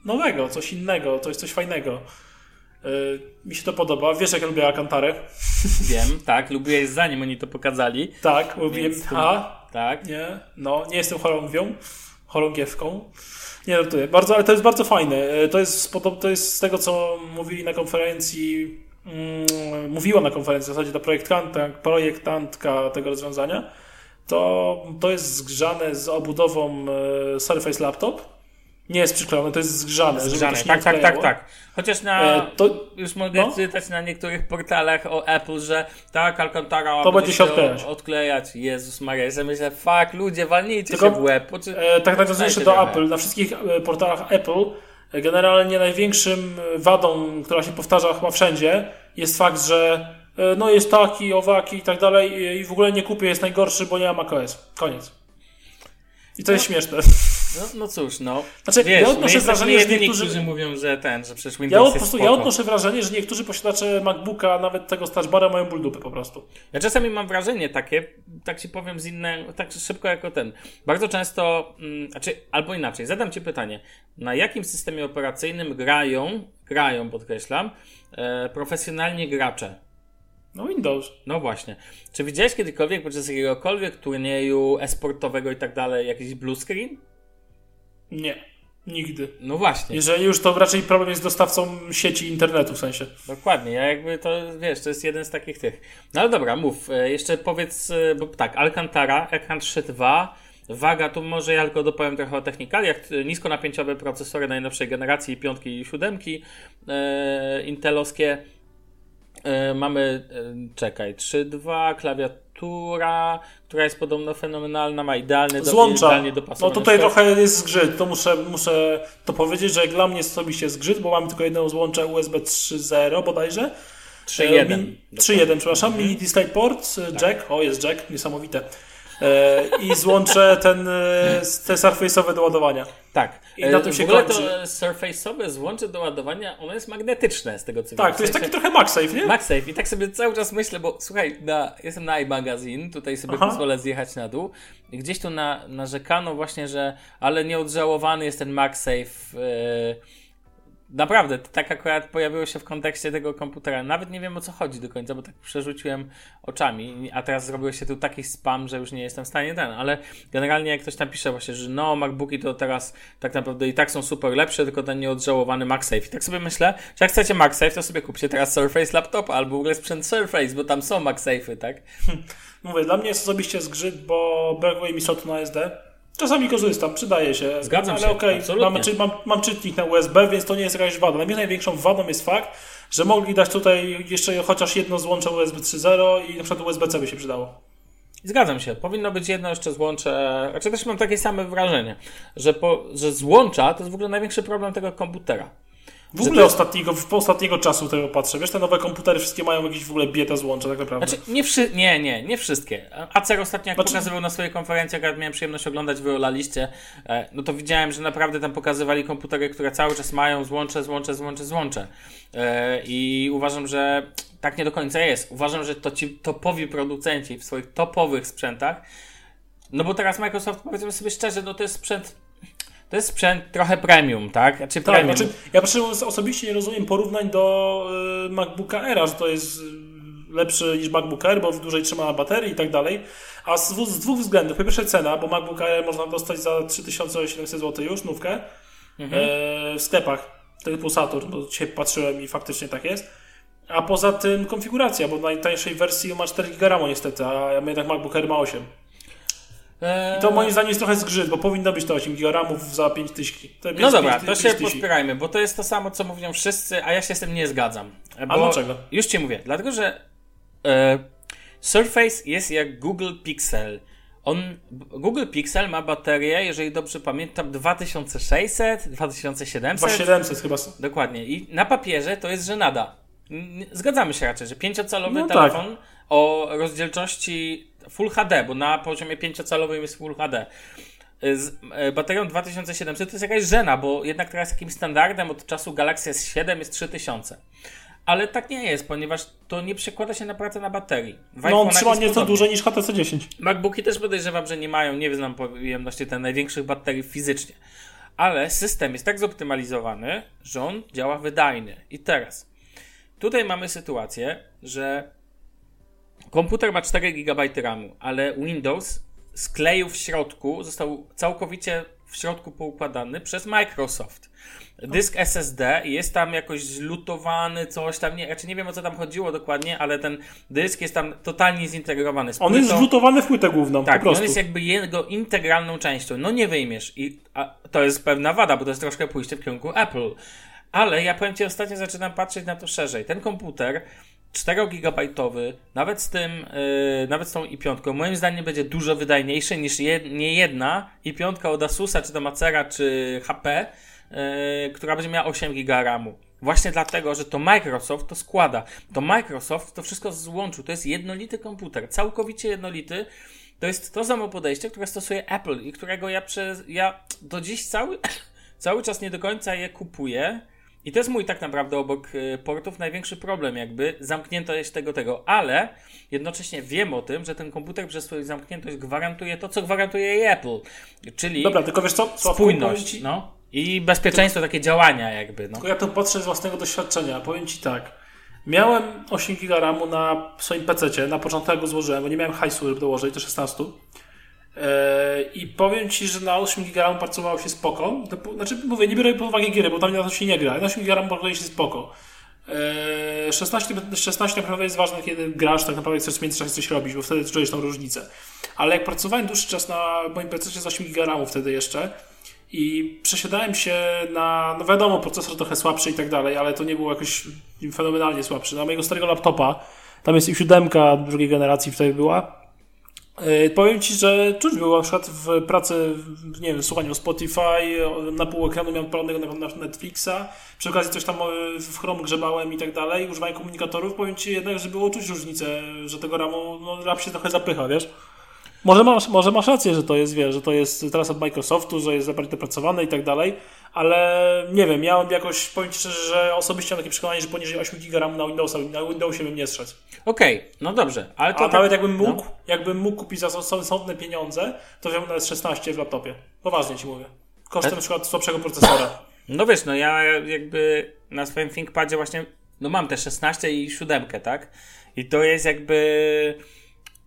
nowego, coś innego, to jest coś fajnego. Yy, mi się to podoba. Wiesz, jak ja lubię Alcantarę? Wiem, tak. Lubię zanim oni to pokazali. Tak, lubiłem. A? Tak. Nie, no, nie jestem chorągwią, chorągiewką. Nie żartuję. Bardzo, ale to jest bardzo fajne. E, to jest, to jest z tego, co mówili na konferencji, mm, mówiła na konferencji w zasadzie ta projektantka, projektantka tego rozwiązania, to, to jest zgrzane z obudową e, Surface Laptop Nie jest przyklejone, to jest zgrzane. Zgrzane. Tak, tak, tak, tak. Chociaż na, E, to już mogę no. czytać na niektórych portalach o Apple, że tak, Alcantara To będzie się odklejać. odklejać. Jezus Maria, ja myślę, fuck, ludzie, walnijcie Tylko, się w łeb. Po czy... E, tak nawiązuję jeszcze do trochę. Apple. Na wszystkich e, portalach Apple e, generalnie największym wadą, która się powtarza chyba wszędzie, jest fakt, że e, no jest taki, owaki i tak dalej i- w ogóle nie kupię, jest najgorszy, bo nie ma macOS. Koniec. I to jest śmieszne. No, no cóż, no. Znaczy, Wiesz, ja odnoszę wrażenie, że niektórzy... którzy mówią, że ten, że przecież Ja Windows po jest prostu, ja odnoszę wrażenie, że niektórzy posiadacze MacBooka, nawet tego z touchbara, mają ból dupy po prostu. Ja czasami mam wrażenie takie, tak ci powiem z innego, tak szybko jako ten. Bardzo często, mm, znaczy, albo inaczej, zadam ci pytanie. Na jakim systemie operacyjnym grają, grają, podkreślam, e, profesjonalni gracze? No Windows. No właśnie. Czy widziałeś kiedykolwiek podczas jakiegokolwiek turnieju esportowego i tak dalej jakiś blue screen? Nie. Nigdy. No właśnie. Jeżeli już, to raczej problem jest z dostawcą sieci internetu w sensie. Dokładnie, ja jakby to, wiesz, to jest jeden z takich tych. No ale dobra, mów, e, jeszcze powiedz, e, bo tak, Alcantara, ekran 3.2, waga, tu może ja tylko dopowiem trochę o technikaliach, e, niskonapięciowe procesory najnowszej generacji, piątki i siódemki e, intelowskie, e, mamy, e, czekaj, 3.2, klawiatura, która jest podobno fenomenalna, ma idealny, do, Złącza. idealnie No dopasowany tutaj trochę jest zgrzyt. To muszę, muszę to powiedzieć, że dla mnie osobiście zgrzyt, bo mamy tylko jedno złącze USB 3.0 bodajże. 3.1. E, min- 3.1, przepraszam. Mini DisplayPort, e, jack. O, jest jack, niesamowite. E, I złącze ten, e, te surface'owe do ładowania. Tak. I na tym w się ogóle kończy. to surface'owe złącze do ładowania, ono jest magnetyczne z tego co Tak, wiem. to jest W taki trochę MagSafe, nie? MagSafe i tak sobie cały czas myślę, bo słuchaj, na, jestem na iMagazine, tutaj sobie Aha. pozwolę zjechać na dół i gdzieś tu na, narzekano właśnie, że ale nieodżałowany jest ten MagSafe. Yy, naprawdę, to tak akurat pojawiło się w kontekście tego komputera. Nawet nie wiem o co chodzi do końca, bo tak przerzuciłem oczami, a teraz zrobiło się tu taki spam, że już nie jestem w stanie ten, ale generalnie jak ktoś tam pisze właśnie, że no, MacBooki to teraz tak naprawdę i tak są super lepsze, tylko ten nieodżałowany MagSafe. I tak sobie myślę, że jak chcecie MagSafe, to sobie kupcie teraz Surface laptop albo w ogóle sprzęt Surface, bo tam są MagSafe'y, tak? Mówię, dla mnie jest osobiście zgrzyt, bo brakuje mi slotu na SD. Czasami korzystam, przydaje się. Zgadzam ale się, okej, absolutnie. mam, czy, mam, mam czytnik na USB, więc to nie jest jakaś wada. Dla mnie największą wadą jest fakt, że mogli dać tutaj jeszcze chociaż jedno złącze USB 3.0 i na przykład USB-C by się przydało. Zgadzam się. Powinno być jedno jeszcze złącze. Znaczy też mam takie same wrażenie, że, po, że złącza to jest w ogóle największy problem tego komputera. W ogóle jest- ostatniego, w ostatniego czasu tego patrzę. Wiesz, te nowe komputery wszystkie mają jakieś w ogóle bieda złącze, tak naprawdę. Znaczy, nie, wszy- nie, nie, nie wszystkie. Acer ostatnio, jak Znaczy- pokazywał na swojej konferencji, jak miałem przyjemność oglądać, wyolaliście, e, no to widziałem, że naprawdę tam pokazywali komputery, które cały czas mają złącze, złącze, złącze, złącze. E, I uważam, że tak nie do końca jest. Uważam, że to ci topowi producenci w swoich topowych sprzętach, no bo teraz Microsoft, powiedzmy sobie szczerze, no to jest sprzęt, to jest sprzęt trochę premium, tak? Znaczy Tak, premium. znaczy, ja osobiście nie rozumiem porównań do y, MacBooka Aira, że to jest y, lepszy niż MacBook Air, bo dłużej trzyma baterii i tak dalej. A z, z dwóch względów. Po pierwsze cena, bo MacBook Air można dostać za 3700 zł już, nówkę, Mhm. e, w sklepach typu Saturn, bo dzisiaj patrzyłem i faktycznie tak jest. A poza tym konfiguracja, bo w najtańszej wersji ma 4 GB niestety, a jednak MacBook Air ma 8. E, I to moim zdaniem jest trochę zgrzyt, bo powinno być to 8 GB za 5 tysięcy. No dobra, to się pospierajmy, bo to jest to samo, co mówią wszyscy, a ja się z tym nie zgadzam. Bo A dlaczego? Już ci mówię, dlatego że e, Surface jest jak Google Pixel. On, Google Pixel ma baterię, jeżeli dobrze pamiętam, 2600, 2700. 2700 chyba. Dokładnie. I na papierze to jest żenada. Zgadzamy się raczej, że pięciocalowy No tak. telefon o rozdzielczości Full HD, bo na poziomie pięciocalowym jest Full HD. Z e, baterią 2700 to jest jakaś żena, bo jednak teraz jakimś standardem od czasu Galaxy S7 jest 3000. Ale tak nie jest, ponieważ to nie przekłada się na pracę na baterii. W No on trzyma nieco dłużej niż HTC 10. MacBooki też podejrzewam, że nie mają, nie znam pojemności te największych baterii fizycznie. Ale system jest tak zoptymalizowany, że on działa wydajnie. I teraz, tutaj mamy sytuację, że komputer ma 4 GB RAMu, ale Windows skleił w środku, został całkowicie w środku poukładany przez Microsoft. Dysk SSD jest tam jakoś zlutowany, coś tam, nie, znaczy nie wiem o co tam chodziło dokładnie, ale ten dysk jest tam totalnie zintegrowany z On jest płytą. wrzutowany w płytę główną, Tak, po prostu. on jest jakby jego integralną częścią. No nie wyjmiesz. I to jest pewna wada, bo to jest troszkę pójście w kierunku Apple. Ale ja powiem Ci, ostatnio zaczynam patrzeć na to szerzej. Ten komputer 4-gigabajtowy, nawet z tym, yy, nawet z tą i5, moim zdaniem będzie dużo wydajniejszy niż jed, nie jedna i5 od Asusa, czy to Macera, czy HP, yy, która będzie miała 8 giga RAMu. Właśnie dlatego, że to Microsoft to składa. To Microsoft to wszystko złączył. To jest jednolity komputer, całkowicie jednolity. To jest to samo podejście, które stosuje Apple i którego ja przez, ja do dziś cały, cały czas nie do końca je kupuję. I to jest mój tak naprawdę obok y, portów największy problem, jakby zamkniętość tego, tego, ale jednocześnie wiem o tym, że ten komputer przez swoją zamkniętość gwarantuje to, co gwarantuje Apple, czyli Dobra, tylko wiesz co? Sławku, spójność, ci- no i bezpieczeństwo, takie działania jakby, no. Tylko ja to patrzę z własnego doświadczenia. Powiem Ci tak. Miałem 8 GB RAMu na swoim PC, na początku go złożyłem, bo nie miałem hajsu, żeby dołożyć do 16. Eee, I powiem Ci, że na 8 GB RAMu pracowało się spoko. Znaczy, mówię, nie biorę pod uwagę gier, bo tam na to się nie gra. Na 8 GB RAMu pracowało się spoko. Eee, 16, 16 naprawdę jest ważne, kiedy grasz, tak naprawdę chcesz w międzyczasie coś robić, bo wtedy czujesz tą różnicę. Ale jak pracowałem dłuższy czas na moim PC z 8 GB wtedy jeszcze, i przesiadałem się na, no wiadomo, procesor trochę słabszy i tak dalej, ale to nie było jakoś fenomenalnie słabszy. Na mojego starego laptopa, tam jest i siódemka drugiej generacji wtedy była. Yy, powiem Ci, że czuć było na przykład w pracy, nie wiem, słuchaniu Spotify, na pół ekranu miałem palonego na, Netflixa, przy okazji coś tam yy, w Chrome grzebałem i tak dalej, używałem komunikatorów, powiem Ci jednak, że było czuć różnicę, że tego ramu, no RAM się trochę zapycha, wiesz? Może masz, może masz rację, że to jest, wiesz, że to jest teraz od Microsoftu, że jest bardziej dopracowane i tak dalej, ale nie wiem, miałem jakoś, powiem Ci szczerze, że osobiście mam takie przekonanie, że poniżej 8 GB RAM na Windowsa, na Windowsie bym nie strzec. Okej, no dobrze, ale to A tak- nawet jakbym mógł, no. jakbym mógł kupić za sensowne pieniądze, to wziąłbym nawet 16 w laptopie. Poważnie Ci mówię. Kosztem Tak? na przykład słabszego procesora. No wiesz, no ja jakby na swoim ThinkPadzie właśnie, no mam te 16 i 7, tak? I to jest jakby,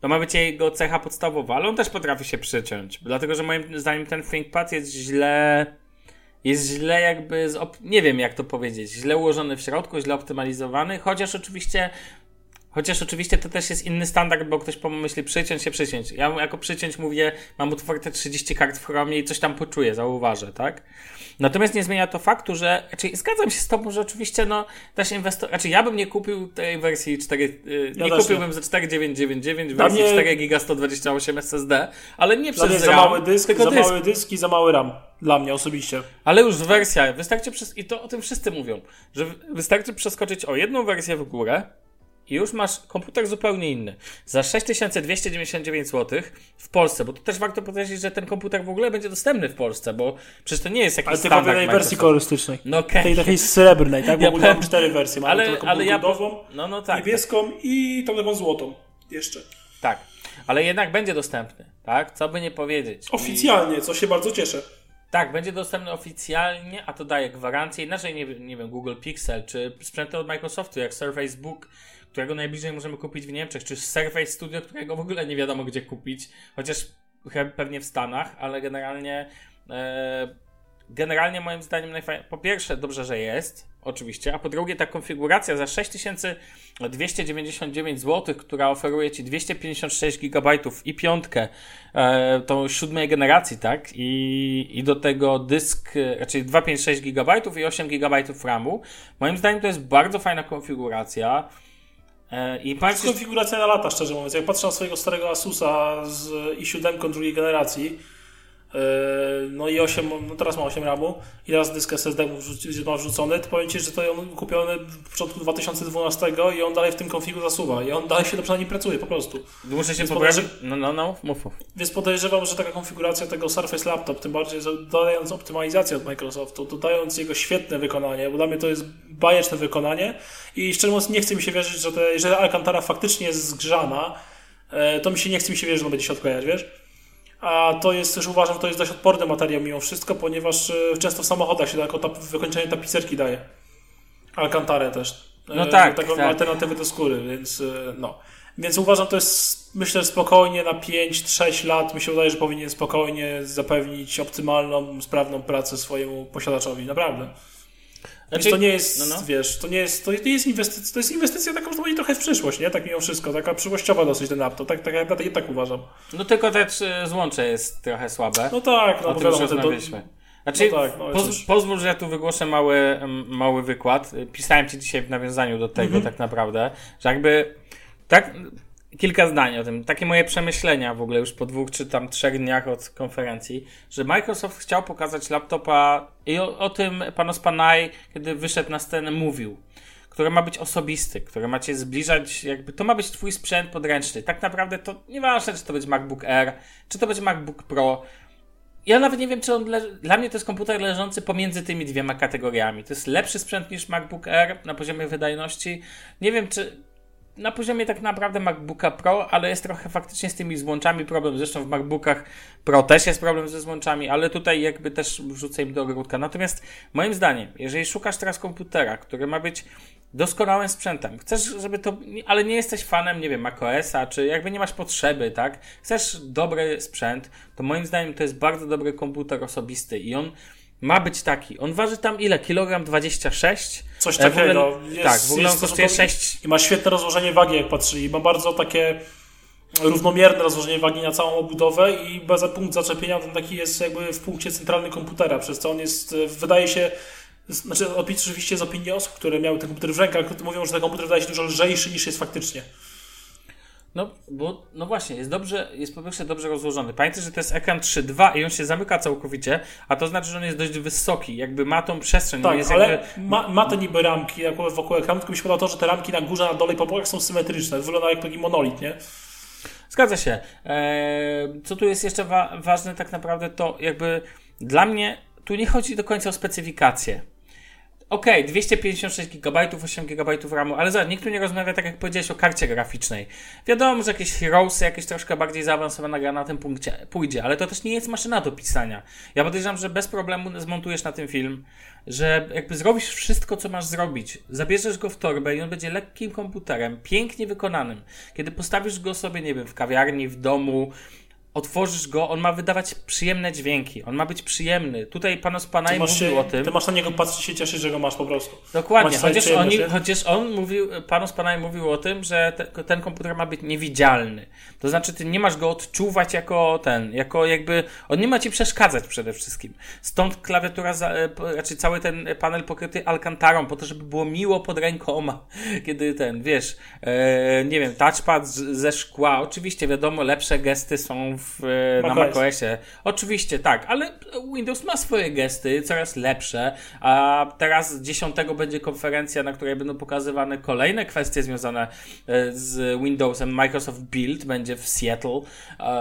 to ma być jego cecha podstawowa, ale on też potrafi się przyciąć, dlatego że moim zdaniem ten ThinkPad jest źle, jest źle jakby, op- nie wiem jak to powiedzieć, źle ułożony w środku, źle optymalizowany, chociaż oczywiście Chociaż oczywiście to też jest inny standard, bo ktoś pomyśli przyciąć się, przyciąć. Ja jako przyciąć mówię, mam otwarte 30 kart w Chromie i coś tam poczuję, zauważę, tak? Natomiast nie zmienia to faktu, że, znaczy zgadzam się z tobą, że oczywiście no, też inwestor, znaczy ja bym nie kupił tej wersji 4, yy, Ja nie kupiłbym za 4999 Dla wersji mnie- 4 giga 128 SSD, ale nie Dla przez za RAM, mały dysk, tylko za dysk. mały dysk i za mały RAM. Dla mnie osobiście. Ale już wersja, wystarczy przez, i to o tym wszyscy mówią, że wy- wystarczy przeskoczyć o jedną wersję w górę i już masz komputer zupełnie inny. Za 6299 zł w Polsce, bo to też warto podkreślić, że ten komputer w ogóle będzie dostępny w Polsce, bo przecież to nie jest jakiś Ale standard jednej wersji Microsoft. kolorystycznej. No okej. Tej takiej srebrnej, tak? Bo Ja mam cztery wersje. Mamy Ale, ale ja... rudową, No, no tak. niebieską i tą taką złotą. Jeszcze. Tak. Ale jednak będzie dostępny, tak? Co by nie powiedzieć. I- Oficjalnie, co się bardzo cieszę. Tak, będzie dostępny oficjalnie, a to daje gwarancję. Inaczej, nie, nie wiem, Google Pixel, czy sprzęty od Microsoftu, jak Surface Book, którego najbliżej możemy kupić w Niemczech, czy Surface Studio, którego w ogóle nie wiadomo gdzie kupić, chociaż pewnie w Stanach, ale generalnie e, generalnie moim zdaniem najfajniej, po pierwsze dobrze, że jest, oczywiście, a po drugie ta konfiguracja za 6299 zł, która oferuje Ci 256 GB i piątkę, e, tą siódmej generacji, tak, i, i do tego dysk, raczej 256 GB i 8 GB RAMu, moim zdaniem to jest bardzo fajna konfiguracja. E, I To patrz, jest konfiguracja na lata, szczerze mówiąc. Jak patrzę na swojego starego Asusa z i7 drugiej generacji, no i 8, no teraz ma 8 RAMu i teraz dysk SSD ma wrzucony, to powiem Ci, że to on kupiony w początku 2012 i on dalej w tym konfigu zasuwa i on dalej się dobrze na nim pracuje, po prostu. muszę się poprawić. No, no, no, mów, mów. Więc podejrzewam, że taka konfiguracja tego Surface Laptop, tym bardziej dodając optymalizację od Microsoftu, dodając jego świetne wykonanie, bo dla mnie to jest bajeczne wykonanie i szczerze mówiąc nie chce mi się wierzyć, że, te, że Alcantara faktycznie jest zgrzana, e, to mi się nie chce mi się wierzyć, że on będzie się odklejać, wiesz? A to jest też uważam, że to jest dość odporny materiał mimo wszystko, ponieważ e, często w samochodach się jako tap, wykończenie tapicerki daje. Alcantarę też. No E, tak, Taką tak. alternatywę do skóry, więc e, no. Więc uważam, to jest, myślę, spokojnie na 5-6 lat, mi się wydaje, że powinien spokojnie zapewnić optymalną, sprawną pracę swojemu posiadaczowi. Naprawdę. Więc Znaczy- to nie jest, no, no. wiesz, to nie jest, to jest inwestycja, to jest inwestycja taka, można powiedzieć, trochę w przyszłość, nie? Tak mimo wszystko, taka przyszłościowa dosyć ten laptop, tak, tak, tak, tak, tak uważam. No tylko te trzy złącze jest trochę słabe. No tak, no o bo wiadomo, rozmawialiśmy. Znaczy, No tak, no poz, pozwól, że ja tu wygłoszę mały, mały wykład. Pisałem ci dzisiaj w nawiązaniu do tego Mhm. tak naprawdę, że jakby tak kilka zdań o tym, takie moje przemyślenia w ogóle już po dwóch czy tam trzech dniach od konferencji, że Microsoft chciał pokazać laptopa i o, o tym pan Ospanaj, kiedy wyszedł na scenę, mówił który ma być osobisty, który ma cię zbliżać, jakby to ma być twój sprzęt podręczny. Tak naprawdę to nieważne, czy to będzie MacBook Air, czy to będzie MacBook Pro. Ja nawet nie wiem, czy on. Le... Dla mnie to jest komputer leżący pomiędzy tymi dwiema kategoriami. To jest lepszy sprzęt niż MacBook Air na poziomie wydajności. Nie wiem, czy na poziomie tak naprawdę MacBooka Pro, ale jest trochę faktycznie z tymi złączami problem. Zresztą w MacBookach Pro też jest problem ze złączami, ale tutaj jakby też wrzucę im do ogródka. Natomiast moim zdaniem, jeżeli szukasz teraz komputera, który ma być doskonałym sprzętem, chcesz, żeby to, ale nie jesteś fanem, nie wiem, macOSa, czy jakby nie masz potrzeby, tak? Chcesz dobry sprzęt, to moim zdaniem to jest bardzo dobry komputer osobisty i on ma być taki. On waży tam ile? Kilogram 26? Coś E, w ogóle- takiego. Jest, tak, w ogóle on kosztuje stosunkowo- 6, I ma świetne rozłożenie wagi, jak patrzyli. Ma bardzo takie równomierne rozłożenie wagi na całą obudowę i bez punkt zaczepienia ten taki jest jakby w punkcie centralny komputera, przez co on jest, e, wydaje się, znaczy oczywiście z opinii osób, które miały ten komputer w rękach, mówią, że ten komputer wydaje się dużo lżejszy niż jest faktycznie. No, bo, no właśnie, jest dobrze, jest po pierwsze dobrze rozłożony. Pamiętaj, że to jest ekran 3.2 i on się zamyka całkowicie, a to znaczy, że on jest dość wysoki, jakby ma tą przestrzeń. Tak, jest ale jakby, ma, ma te niby ramki wokół ekranu, tylko mi się podoba to, że te ramki na górze, na dole i po bokach są symetryczne. Wygląda jak taki monolit, nie? Zgadza się. Eee, co tu jest jeszcze wa- ważne tak naprawdę, to jakby dla mnie tu nie chodzi do końca o specyfikację. Okej, 256 GB, 8 GB RAMu, ale zobacz, nikt tu nie rozmawia tak jak powiedziałeś o karcie graficznej. Wiadomo, że jakieś Heroesy, jakieś troszkę bardziej zaawansowana gra na tym punkcie pójdzie, ale to też nie jest maszyna do pisania. Ja podejrzewam, że bez problemu zmontujesz na tym film, że jakby zrobisz wszystko, co masz zrobić. Zabierzesz go w torbę i on będzie lekkim komputerem, pięknie wykonanym. Kiedy postawisz go sobie, nie wiem, w kawiarni, w domu, otworzysz go, on ma wydawać przyjemne dźwięki, on ma być przyjemny. Tutaj pan Ospanaj Ty masz, mówił się, o tym. ty masz na niego patrzeć i się cieszyć, że go masz po prostu. Dokładnie, chociaż, oni, chociaż on mówił, pan Ospanaj mówił o tym, że te, ten komputer ma być niewidzialny. To znaczy, ty nie masz go odczuwać jako ten, jako jakby, on nie ma ci przeszkadzać przede wszystkim. Stąd klawiatura, za, e, raczej cały ten panel pokryty alkantarą, po to, żeby było miło pod rękoma, kiedy ten, wiesz, e, nie wiem, touchpad z, ze szkła, oczywiście wiadomo, lepsze gesty są w, e, na macOS. macOSie. Oczywiście, tak, ale Windows ma swoje gesty, coraz lepsze, a teraz 10 będzie konferencja, na której będą pokazywane kolejne kwestie związane e, z Windowsem. Microsoft Build będzie w Seattle,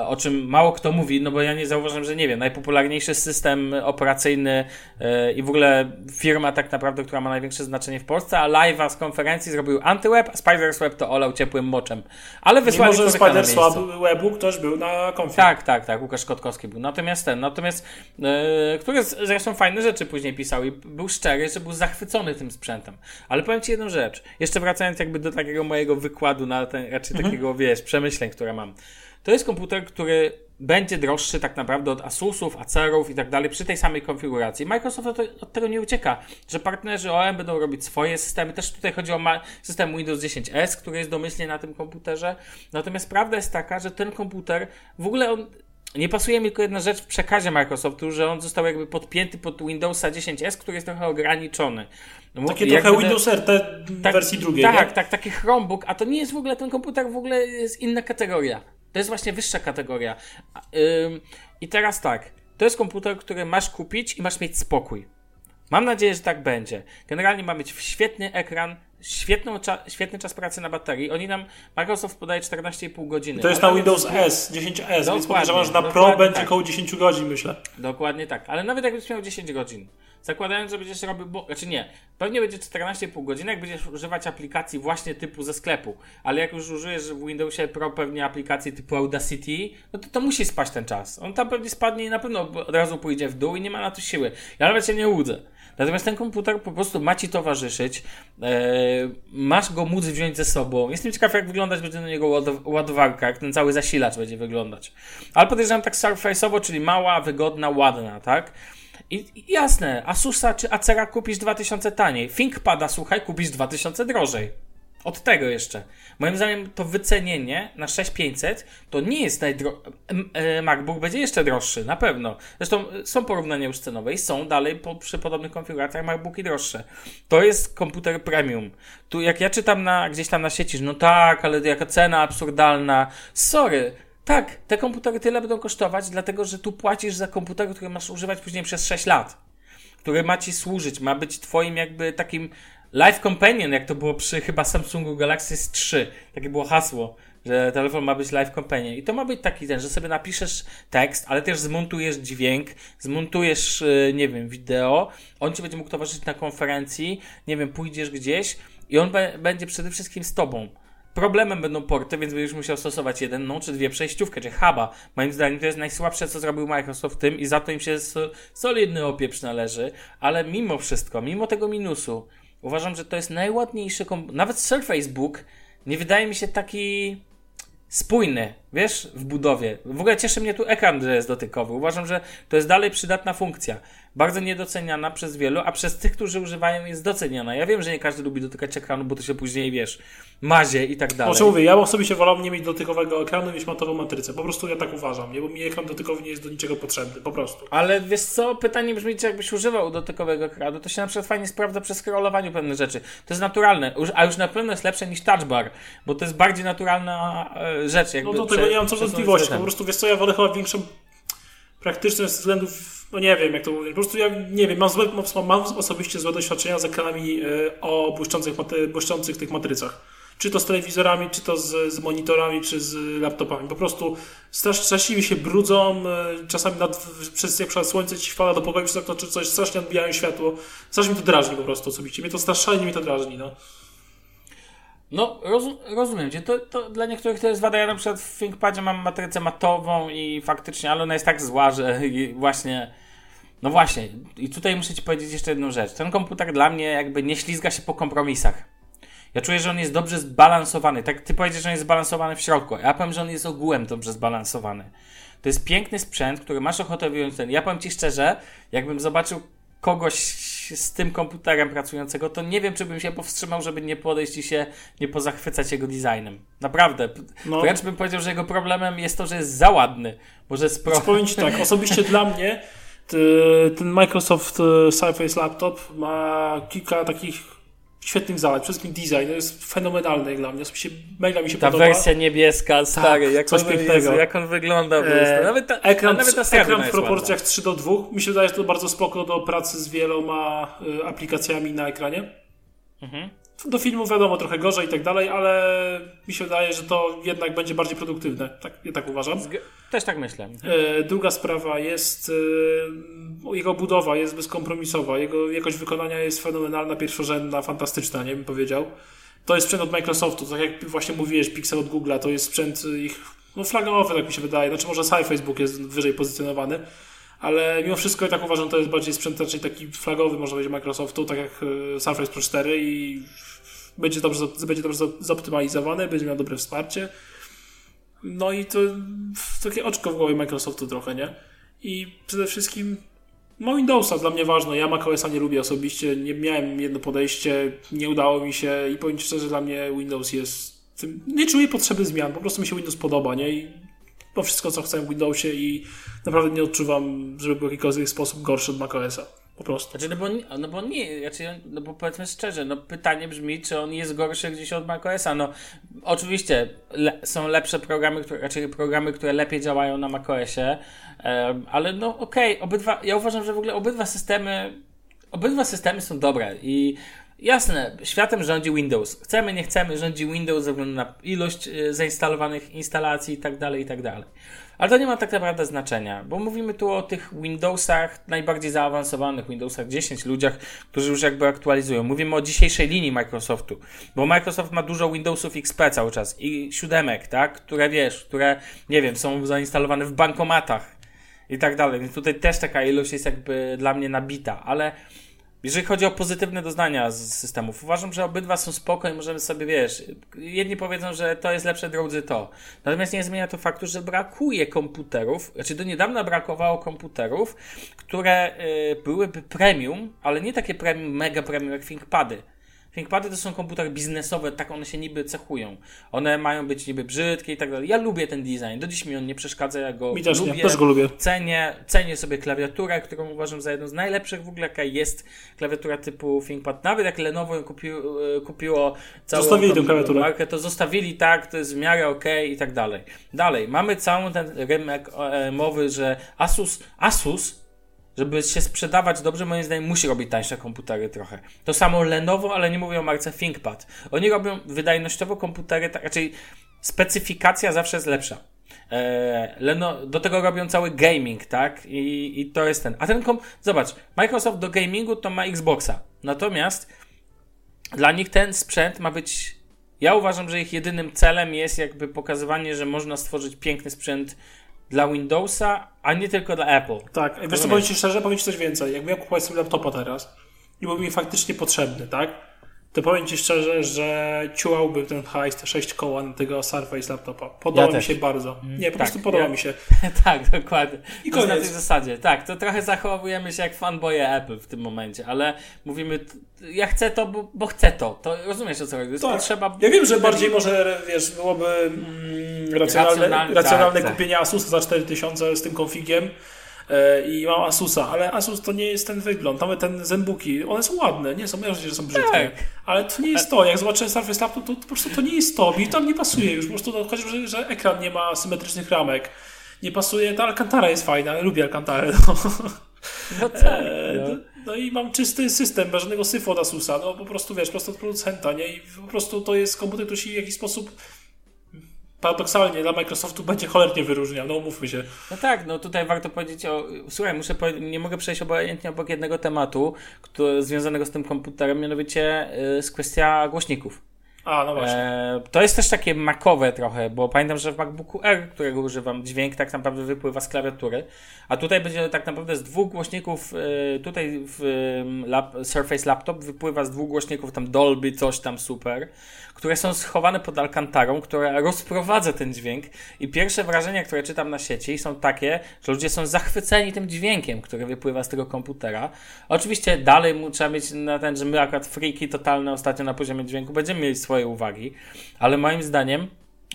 o czym mało kto mówi, no bo ja nie zauważam, że nie wiem, najpopularniejszy system operacyjny e, i w ogóle firma tak naprawdę, która ma największe znaczenie w Polsce, a live'a z konferencji zrobił AntyWeb, a Spider's Web to olał ciepłym moczem. Ale wysłali Mimo, że człowieka na Spider miejsce. Swab Webu ktoś był na konfie. Tak, tak, tak. Łukasz Kotkowski był. Natomiast ten, natomiast, e, który zresztą fajne rzeczy później pisał i był szczery, że był zachwycony tym sprzętem. Ale powiem Ci jedną rzecz. Jeszcze wracając jakby do takiego mojego wykładu na ten, raczej takiego, wiesz, przemyśleń, które mam. To jest komputer, który będzie droższy tak naprawdę od Asusów, Acerów i tak dalej przy tej samej konfiguracji. Microsoft od, od tego nie ucieka, że partnerzy OEM będą robić swoje systemy. Też tutaj chodzi o system Windows 10S, który jest domyślnie na tym komputerze. Natomiast prawda jest taka, że ten komputer w ogóle on nie pasuje mi tylko jedna rzecz w przekazie Microsoftu, że on został jakby podpięty pod Windowsa 10S, który jest trochę ograniczony. No, Takie trochę Windows RT tak, wersji drugiej, Tak, nie? tak, taki Chromebook, a to nie jest w ogóle ten komputer, w ogóle jest inna kategoria. To jest właśnie wyższa kategoria. I teraz tak, to jest komputer, który masz kupić i masz mieć spokój. Mam nadzieję, że tak będzie. Generalnie ma mieć świetny ekran, świetną cza- świetny czas pracy na baterii. Oni nam, Microsoft podaje 14,5 godziny. To jest na Windows S, 10S, więc Dokładnie, podejrzewam, że na Pro będzie tak. około 10 godzin, myślę. Dokładnie tak, ale nawet jakbyś miał 10 godzin, zakładając, że będziesz robił, bo, znaczy nie, pewnie będzie 14,5 godziny, jak będziesz używać aplikacji właśnie typu ze sklepu, ale jak już użyjesz w Windowsie Pro pewnie aplikacji typu Audacity, no to to musi spać ten czas. On tam pewnie spadnie i na pewno od razu pójdzie w dół i nie ma na to siły. Ja nawet się nie łudzę. Natomiast ten komputer po prostu ma ci towarzyszyć, e, masz go móc wziąć ze sobą. Jestem ciekaw, jak wyglądać będzie na niego ładowarka, jak ten cały zasilacz będzie wyglądać. Ale podejrzewam tak surface'owo, czyli mała, wygodna, ładna, tak? I, jasne, Asusa czy Acera kupisz 2000 taniej. ThinkPada, słuchaj, kupisz 2000 drożej. Od tego jeszcze. Moim zdaniem to wycenienie na 6500 to nie jest najdroższy. MacBook będzie jeszcze droższy, na pewno. Zresztą są porównania już cenowe i są dalej po, przy podobnych konfiguracjach MacBooki droższe. To jest komputer premium. Tu jak ja czytam na, gdzieś tam na sieci, no tak, ale jaka cena absurdalna. Sorry, tak, te komputery tyle będą kosztować, dlatego że tu płacisz za komputer, który masz używać później przez 6 lat. Który ma ci służyć, ma być twoim jakby takim life companion, jak to było przy chyba Samsungu Galaxy S3. Takie było hasło, że telefon ma być life companion. I to ma być taki ten, że sobie napiszesz tekst, ale też zmontujesz dźwięk, zmontujesz, y, nie wiem, wideo, on ci będzie mógł towarzyszyć na konferencji, nie wiem, pójdziesz gdzieś i on będzie przede wszystkim z tobą. Problemem będą porty, więc będziesz musiał stosować jeden, no czy dwie przejściówkę, czy huba. Moim zdaniem to jest najsłabsze, co zrobił Microsoft w tym i za to im się solidny opieprz należy, ale mimo wszystko, mimo tego minusu, uważam, że to jest najładniejszy komputer. Nawet Surface Book nie wydaje mi się taki spójny, wiesz, w budowie. W ogóle cieszy mnie tu ekran, że jest dotykowy. Uważam, że to jest dalej przydatna funkcja bardzo niedoceniana przez wielu, a przez tych, którzy używają jest doceniana. Ja wiem, że nie każdy lubi dotykać ekranu, bo to się później, wiesz, mazie i tak dalej. Znaczy mówię, ja osobiście wolałbym nie mieć dotykowego ekranu niż matową matrycę. Po prostu ja tak uważam, nie? bo mi ekran dotykowy nie jest do niczego potrzebny, po prostu. Ale wiesz co, pytanie brzmi, czy jakbyś używał dotykowego ekranu, to się na przykład fajnie sprawdza przy scrollowaniu pewne rzeczy. To jest naturalne, a już na pewno jest lepsze niż touch bar, bo to jest bardziej naturalna e, rzecz. Jakby no tego nie mam co wątpliwości, po prostu wiesz co, ja wolę chyba większą praktyczność ze względów no nie wiem, jak to mówić. Po prostu ja nie wiem, mam, złe, mam osobiście złe doświadczenia z ekranami e, o błyszczących, błyszczących tych matrycach. Czy to z telewizorami, czy to z, z monitorami, czy z laptopami. Po prostu strasz, straszliwie się brudzą, e, czasami nad, przez jak przez słońce ci wpada do pokoju, czy coś, strasznie odbijają światło. Strasznie mnie to drażni po prostu osobiście. Mnie to strasznie mnie to drażni, no. No, roz, rozumiem cię. To, to dla niektórych to jest wada. Ja na przykład w ThinkPadzie mam matrycę matową i faktycznie, ale ona jest tak zła, że właśnie... No właśnie, i tutaj muszę ci powiedzieć jeszcze jedną rzecz. Ten komputer dla mnie jakby nie ślizga się po kompromisach. Ja czuję, że on jest dobrze zbalansowany. Tak, ty powiedziesz, że on jest zbalansowany w środku. Ja powiem, że on jest ogółem dobrze zbalansowany. To jest piękny sprzęt, który masz ochotę wyjąć ten. Ja powiem ci szczerze, jakbym zobaczył kogoś z tym komputerem pracującego, to nie wiem, czy bym się powstrzymał, żeby nie podejść i się nie pozachwycać jego designem. Naprawdę. No. Wręcz bym powiedział, że jego problemem jest to, że jest za ładny. Może jest pro... Powiem Ci tak, osobiście dla mnie ten Microsoft e, Surface Laptop ma kilka takich świetnych zalet. Przede wszystkim design jest fenomenalny dla mnie. Osobiście mega mi się ta podoba. Ta wersja niebieska, tak, stary, jak, coś on, pięknego. Jezu, jak on wygląda. E, nawet ta, ekran, nawet ta ekran w proporcjach 3 do 2. Mi się wydaje, że to bardzo spoko do pracy z wieloma y, aplikacjami na ekranie. Mhm. Do filmu wiadomo trochę gorzej i tak dalej, ale mi się wydaje, że to jednak będzie bardziej produktywne. Tak, ja tak uważam. Też tak myślę. E, druga sprawa jest e, jego budowa jest bezkompromisowa. Jego jakość wykonania jest fenomenalna, pierwszorzędna, fantastyczna, nie bym powiedział. To jest sprzęt od Microsoftu, tak jak właśnie mówiłeś, Pixel od Google'a, to jest sprzęt ich no, flagowy, tak mi się wydaje. Znaczy może Sci Facebook jest wyżej pozycjonowany, ale mimo wszystko ja tak uważam, to jest bardziej sprzęt raczej taki flagowy, można powiedzieć, Microsoftu, tak jak e, Surface Pro 4 i będzie dobrze, będzie dobrze zoptymalizowany, będzie miał dobre wsparcie. No i to takie oczko w głowie Microsoftu trochę, nie? I przede wszystkim no Windowsa dla mnie ważne. Ja macOSa nie lubię osobiście, nie miałem jedno podejście, nie udało mi się i powiem szczerze, dla mnie Windows jest... Nie czuję potrzeby zmian, po prostu mi się Windows podoba, nie? I to wszystko, co chcę w Windowsie i naprawdę nie odczuwam, żeby był w jakikolwiek sposób gorszy od macOSa. Po prostu. Znaczy, no bo, no bo nie, znaczy, no bo powiedzmy szczerze, no pytanie brzmi, czy on jest gorszy gdzieś od macOSa. No oczywiście le, są lepsze programy, które, raczej programy, które lepiej działają na macOSie, um, ale no okej, okay, obydwa, ja uważam, że w ogóle obydwa systemy, obydwa systemy są dobre i Jasne, światem rządzi Windows. Chcemy, nie chcemy, rządzi Windows ze względu na ilość y, zainstalowanych instalacji i tak dalej, i tak dalej. Ale to nie ma tak naprawdę znaczenia, bo mówimy tu o tych Windowsach najbardziej zaawansowanych, Windowsach 10 ludziach, którzy już jakby aktualizują. Mówimy o dzisiejszej linii Microsoftu, bo Microsoft ma dużo Windowsów XP cały czas i siódemek, tak, które wiesz, które, nie wiem, są zainstalowane w bankomatach i tak dalej. Więc tutaj też taka ilość jest jakby dla mnie nabita, ale jeżeli chodzi o pozytywne doznania z systemów, uważam, że obydwa są spoko i możemy sobie, wiesz, jedni powiedzą, że to jest lepsze, drudzy to. Natomiast nie zmienia to faktu, że brakuje komputerów, znaczy do niedawna brakowało komputerów, które y, byłyby premium, ale nie takie premium, mega premium jak ThinkPady. ThinkPady to są komputery biznesowe, tak one się niby cechują. One mają być niby brzydkie i tak dalej. Ja lubię ten design, do dziś mi on nie przeszkadza, ja go Mi też lubię. nie, też go lubię. Cenię, cenię sobie klawiaturę, którą uważam za jedną z najlepszych w ogóle, jaka jest klawiatura typu ThinkPad. Nawet jak Lenovo ją kupi, e, kupiło całą Zostawili tą klawiaturę. markę, to zostawili tak, to jest w miarę ok i tak dalej. Dalej, mamy całą ten rynek e, mowy, że Asus, Asus żeby się sprzedawać dobrze, moim zdaniem musi robić tańsze komputery trochę. To samo Lenovo, ale nie mówię o marce ThinkPad. Oni robią wydajnościowo komputery, tak raczej specyfikacja zawsze jest lepsza. Eee, Leno, do tego robią cały gaming, tak? I, I to jest ten. A ten kom, zobacz, Microsoft do gamingu to ma Xboxa. Natomiast dla nich ten sprzęt ma być. Ja uważam, że ich jedynym celem jest jakby pokazywanie, że można stworzyć piękny sprzęt dla Windowsa, a nie tylko dla Apple. Tak, wiesz co, powiem Ci szczerze, powiem Ci coś więcej. Jakbym ja kupować sobie laptopa teraz i byłby mi faktycznie potrzebny, tak? To powiem Ci szczerze, że ciułałbym ten hajs, te 6 koła na tego Surface laptopa. Podoba Ja mi się bardzo. Nie, po tak, prostu podoba ja- mi się. tak, dokładnie. I To jest na tej koniec. zasadzie. Tak, to trochę zachowujemy się jak fanboye Apple w tym momencie, ale mówimy, ja chcę to, bo, bo chcę to. To rozumiesz o co chodzi? To Tak. potrzeba. Ja wiem, że bardziej może, wiesz, byłoby mm, racjonalne, Racjonalne, racjonalne tak, tak. kupienie Asusa za 4000 z tym konfigiem i mam Asusa, ale Asus to nie jest ten wygląd. Nawet ten Zenbuki, one są ładne, nie są, ja że są brzydkie, Tak. ale to nie jest to. Jak zobaczyłem Surface Laptop, to, to po prostu to nie jest to. Mi tam nie pasuje już, po prostu no, chociażby, że, że ekran nie ma symetrycznych ramek. Nie pasuje, ta Alcantara jest fajna, lubię Alcantarę. No. No tak. E, No. no, no i mam czysty system, bez żadnego syfu od Asusa. No po prostu wiesz, prosto od producenta, nie? I po prostu to jest komputer, który się w jakiś sposób paradoksalnie dla Microsoftu będzie cholernie wyróżniał. No umówmy się. No tak, no tutaj warto powiedzieć o. Słuchaj, muszę powie- nie mogę przejść obojętnie obok jednego tematu, który, związanego z tym komputerem, mianowicie y, jest kwestia głośników. A, no właśnie. E, to jest też takie makowe trochę, bo pamiętam, że w MacBooku R, którego używam, dźwięk tak naprawdę wypływa z klawiatury, a tutaj będzie tak naprawdę z dwóch głośników, e, tutaj w e, lap, Surface Laptop wypływa z dwóch głośników, tam Dolby, coś tam super, które są schowane pod Alcantarą, która rozprowadza ten dźwięk i pierwsze wrażenia, które czytam na sieci są takie, że ludzie są zachwyceni tym dźwiękiem, który wypływa z tego komputera. Oczywiście dalej mu trzeba mieć na ten, że my akurat freaki totalne ostatnio na poziomie dźwięku będziemy mieli swoje uwagi, ale moim zdaniem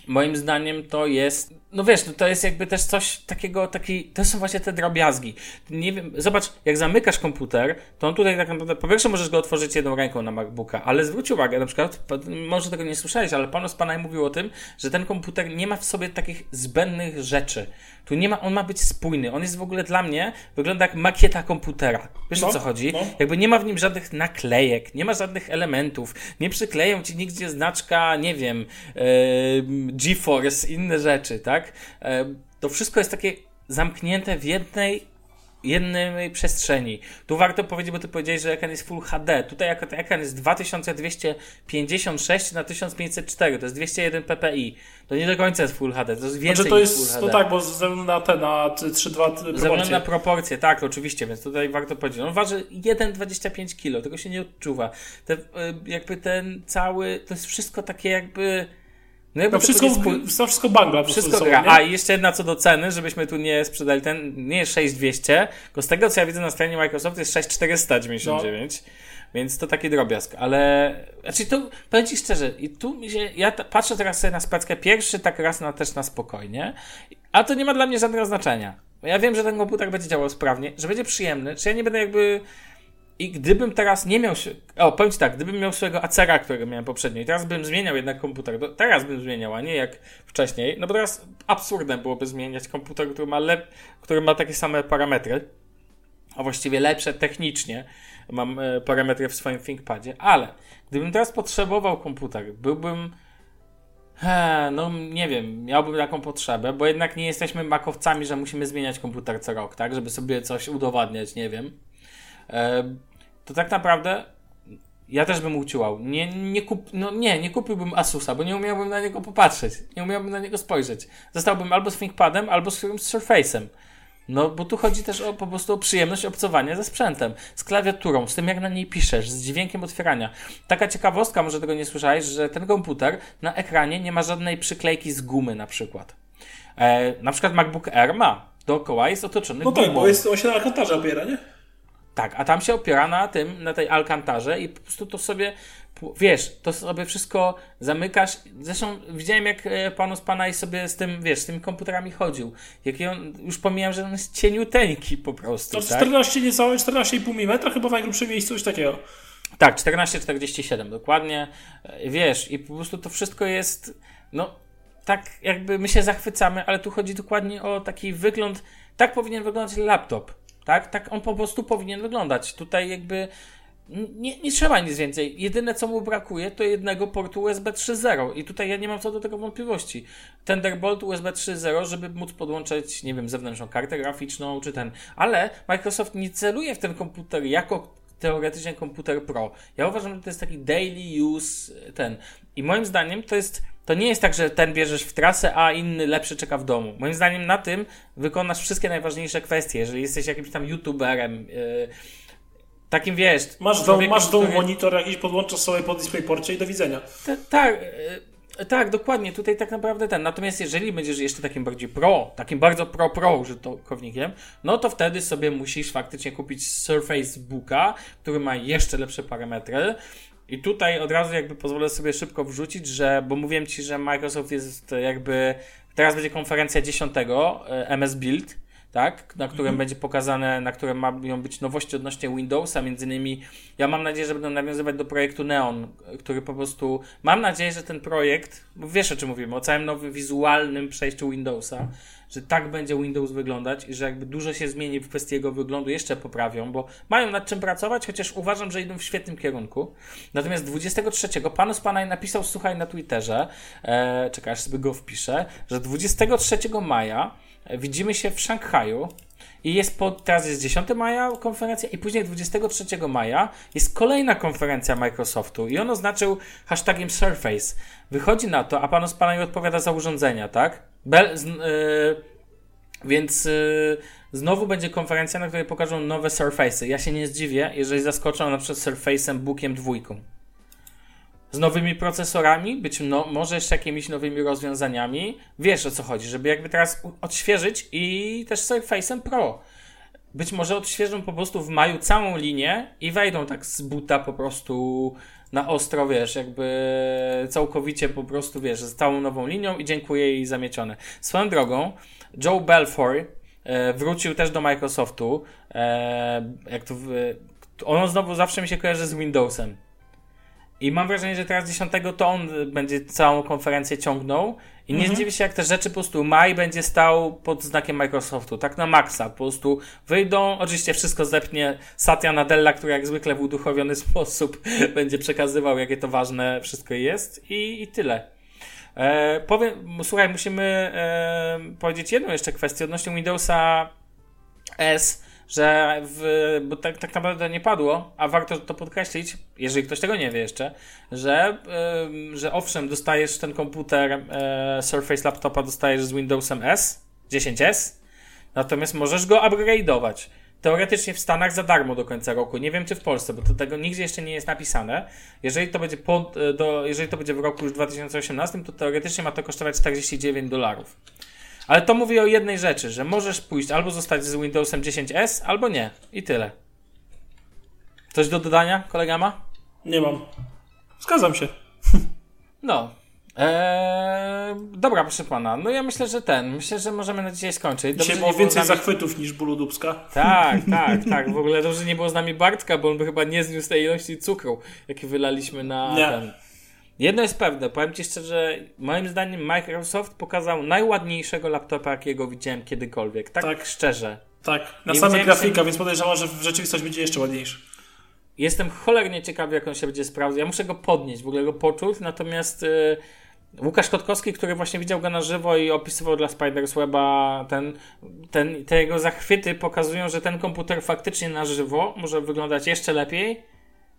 Moim zdaniem to jest, no wiesz, no to jest jakby też coś takiego, taki, to są właśnie te drobiazgi. Nie wiem, zobacz, jak zamykasz komputer, to on tutaj tak naprawdę, po pierwsze możesz go otworzyć jedną ręką na MacBooka, ale zwróć uwagę, na przykład, może tego nie słyszałeś, ale pan z Panaj mówił o tym, że ten komputer nie ma w sobie takich zbędnych rzeczy. Tu nie ma, on ma być spójny. On jest w ogóle dla mnie, wygląda jak makieta komputera. Wiesz o No, co chodzi? no. Jakby nie ma w nim żadnych naklejek, nie ma żadnych elementów, nie przykleją ci nigdzie znaczka, nie wiem, e, GeForce, inne rzeczy, tak? E, to wszystko jest takie zamknięte w jednej jednej przestrzeni. Tu warto powiedzieć, bo ty powiedziałeś, że ekran jest Full HD. Tutaj ekran jest 2256 na 1504, to jest 201 ppi. To nie do końca jest Full HD, to jest więcej Znaczy to niż Full jest, HD. no tak, bo ze względu na te, na 3-2 Ze względu proporcje. na proporcje, tak, oczywiście, więc tutaj warto powiedzieć. On waży 1,25 kg, tego się nie odczuwa. Te, y, jakby ten cały, to jest wszystko takie jakby... No No to wszystko, powiedzieć, to wszystko bangla wszystko gra. A i jeszcze jedna co do ceny, żebyśmy tu nie sprzedali ten, nie jest 6200, tylko z tego co ja widzę na stronie Microsoft jest 6499. Więc to taki drobiazg, ale znaczy to powiem Ci szczerze, i tu mi się, ja ta, patrzę teraz sobie na speckę pierwszy, tak raz na, też na spokojnie, a to nie ma dla mnie żadnego znaczenia. Ja wiem, że ten komputer będzie działał sprawnie, że będzie przyjemny, czy ja nie będę jakby i gdybym teraz nie miał. O, powiem ci tak, gdybym miał swojego Acera, którego miałem poprzednio, i teraz bym zmieniał jednak komputer, teraz bym zmieniał, a nie jak wcześniej, no bo teraz absurdem byłoby zmieniać komputer, który ma, lep... który ma takie same parametry. a właściwie lepsze technicznie. Mam e, parametry w swoim ThinkPadzie, ale gdybym teraz potrzebował komputer, byłbym He, no nie wiem, miałbym taką potrzebę, bo jednak nie jesteśmy makowcami, że musimy zmieniać komputer co rok, tak, żeby sobie coś udowadniać, nie wiem. To tak naprawdę ja też bym uciłał. Nie, nie, kup, no nie, nie kupiłbym Asusa, bo nie umiałbym na niego popatrzeć, nie umiałbym na niego spojrzeć. Zostałbym albo z ThinkPadem, albo z którymś Surface'em. No, bo tu chodzi też o, po prostu o przyjemność obcowania ze sprzętem, z klawiaturą, z tym jak na niej piszesz, z dźwiękiem otwierania. Taka ciekawostka, może tego nie słyszałeś, że ten komputer na ekranie nie ma żadnej przyklejki z gumy na przykład. E, na przykład MacBook Air ma. Dookoła jest otoczony No gumą. tak, bo jest, on się na alkantarze opiera, nie? Tak, a tam się opiera na tym, na tej alkantarze i po prostu to sobie, wiesz, to sobie wszystko zamykasz. Zresztą widziałem, jak e, panu z pana i sobie z tym, wiesz, z tymi komputerami chodził. Jaki on, już pomijam, że on jest cieniuteńki po prostu, To tak? 14 niecałe 14,5 mm, chyba w najgrubszym miejscu coś takiego. Tak, 1447 dokładnie. E, Wiesz, i po prostu to wszystko jest, no, tak jakby my się zachwycamy, ale tu chodzi dokładnie o taki wygląd, tak powinien wyglądać laptop, tak? Tak on po prostu powinien wyglądać. Tutaj jakby nie, nie trzeba nic więcej. Jedyne co mu brakuje to jednego portu USB 3.0 i tutaj ja nie mam co do tego wątpliwości. Thunderbolt USB 3.0, żeby móc podłączyć, nie wiem, zewnętrzną kartę graficzną czy ten, ale Microsoft nie celuje w ten komputer jako teoretycznie komputer Pro. Ja uważam, że to jest taki daily use ten. I moim zdaniem to jest, to nie jest tak, że ten bierzesz w trasę, a inny lepszy czeka w domu. Moim zdaniem na tym wykonasz wszystkie najważniejsze kwestie. Jeżeli jesteś jakimś tam youtuberem, yy, takim wiesz. Masz dom, masz dom który- monitor jakiś, podłączasz sobie po DisplayPorcie i do widzenia. Ta- Tak, e, tak, dokładnie. Tutaj tak naprawdę ten. Natomiast jeżeli będziesz jeszcze takim bardziej pro, takim bardzo pro-pro użytkownikiem, no to wtedy sobie musisz faktycznie kupić Surface Booka, który ma jeszcze lepsze parametry. I tutaj od razu jakby pozwolę sobie szybko wrzucić, że, bo mówiłem Ci, że Microsoft jest jakby, teraz będzie konferencja 10 e, MS Build, tak, na którym będzie pokazane, na którym mają być nowości odnośnie Windowsa, między innymi ja mam nadzieję, że będą nawiązywać do projektu Neon, który po prostu, mam nadzieję, że ten projekt, bo wiesz o czym mówimy, o całym nowym wizualnym przejściu Windowsa, że tak będzie Windows wyglądać i że jakby dużo się zmieni w kwestii jego wyglądu, jeszcze poprawią, bo mają nad czym pracować, chociaż uważam, że idą w świetnym kierunku. Natomiast 23 Panus Panaj napisał, słuchaj, na Twitterze, e, czekaj, aż sobie go wpiszę, że 23 maja e, widzimy się w Szanghaju i jest po, teraz jest 10 maja konferencja i później 23 maja jest kolejna konferencja Microsoftu i on oznaczył hashtagiem Surface. Wychodzi na to, a pan Ospanaj odpowiada za urządzenia, tak? Bel, z, yy, więc yy, znowu będzie konferencja, na której pokażą nowe Surface'y. Ja się nie zdziwię, jeżeli zaskoczą na przykład Surface'em Bookiem dwójką. Z nowymi procesorami, być no, może jeszcze jakimiś nowymi rozwiązaniami. Wiesz o co chodzi, żeby jakby teraz odświeżyć i też Surface'em Pro. Być może odświeżą po prostu w maju całą linię i wejdą tak z buta po prostu na ostro, wiesz, jakby całkowicie po prostu, wiesz, z całą nową linią i dziękuję jej zamiecione. Swoją drogą, Joe Belfour e, wrócił też do Microsoftu. E, jak to, on znowu zawsze mi się kojarzy z Windowsem. I mam wrażenie, że teraz 10 to on będzie całą konferencję ciągnął. I nie zdziwię się, jak te rzeczy po prostu maj będzie stał pod znakiem Microsoftu. Tak na maksa. Po prostu wyjdą. Oczywiście wszystko zepnie Satya Nadella, który jak zwykle w uduchowiony sposób będzie przekazywał, jakie to ważne wszystko jest. I, i tyle. E, powiem, słuchaj, musimy e, powiedzieć jedną jeszcze kwestię odnośnie Windowsa S, że w, bo tak, tak naprawdę nie padło, a warto to podkreślić, jeżeli ktoś tego nie wie jeszcze, że, ym, że owszem, dostajesz ten komputer e, Surface Laptopa, dostajesz z Windowsem S, 10S, natomiast możesz go upgrade'ować. Teoretycznie w Stanach za darmo do końca roku. Nie wiem czy w Polsce, bo to tego nigdzie jeszcze nie jest napisane. Jeżeli to będzie, e, do, jeżeli to będzie w roku już 2018, to teoretycznie ma to kosztować 49 dolarów. Ale to mówi o jednej rzeczy, że możesz pójść albo zostać z Windowsem 10S, albo nie. I tyle. Coś do dodania, kolega ma? Nie mam. Zgadzam się. No. Eee, dobra, proszę pana. No ja myślę, że ten. Myślę, że możemy na dzisiaj skończyć. Dzisiaj że było więcej nami- zachwytów niż bólu dubska. Tak, tak, tak. W ogóle dobrze że nie było z nami Bartka, bo on by chyba nie zniósł tej ilości cukru, jaki wylaliśmy na Nie. ten. Jedno jest pewne, powiem Ci szczerze, moim zdaniem Microsoft pokazał najładniejszego laptopa, jakiego widziałem kiedykolwiek. Tak, Tak. szczerze. Tak, na Nie same widziałem grafika, więc podejrzewam, że w rzeczywistość będzie jeszcze ładniejszy. Jestem cholernie ciekawy, jak on się będzie sprawdzał. Ja muszę go podnieść, w ogóle go poczuć, natomiast y, Łukasz Kotkowski, który właśnie widział go na żywo i opisywał dla Spiders Weba ten, ten, te jego zachwyty pokazują, że ten komputer faktycznie na żywo może wyglądać jeszcze lepiej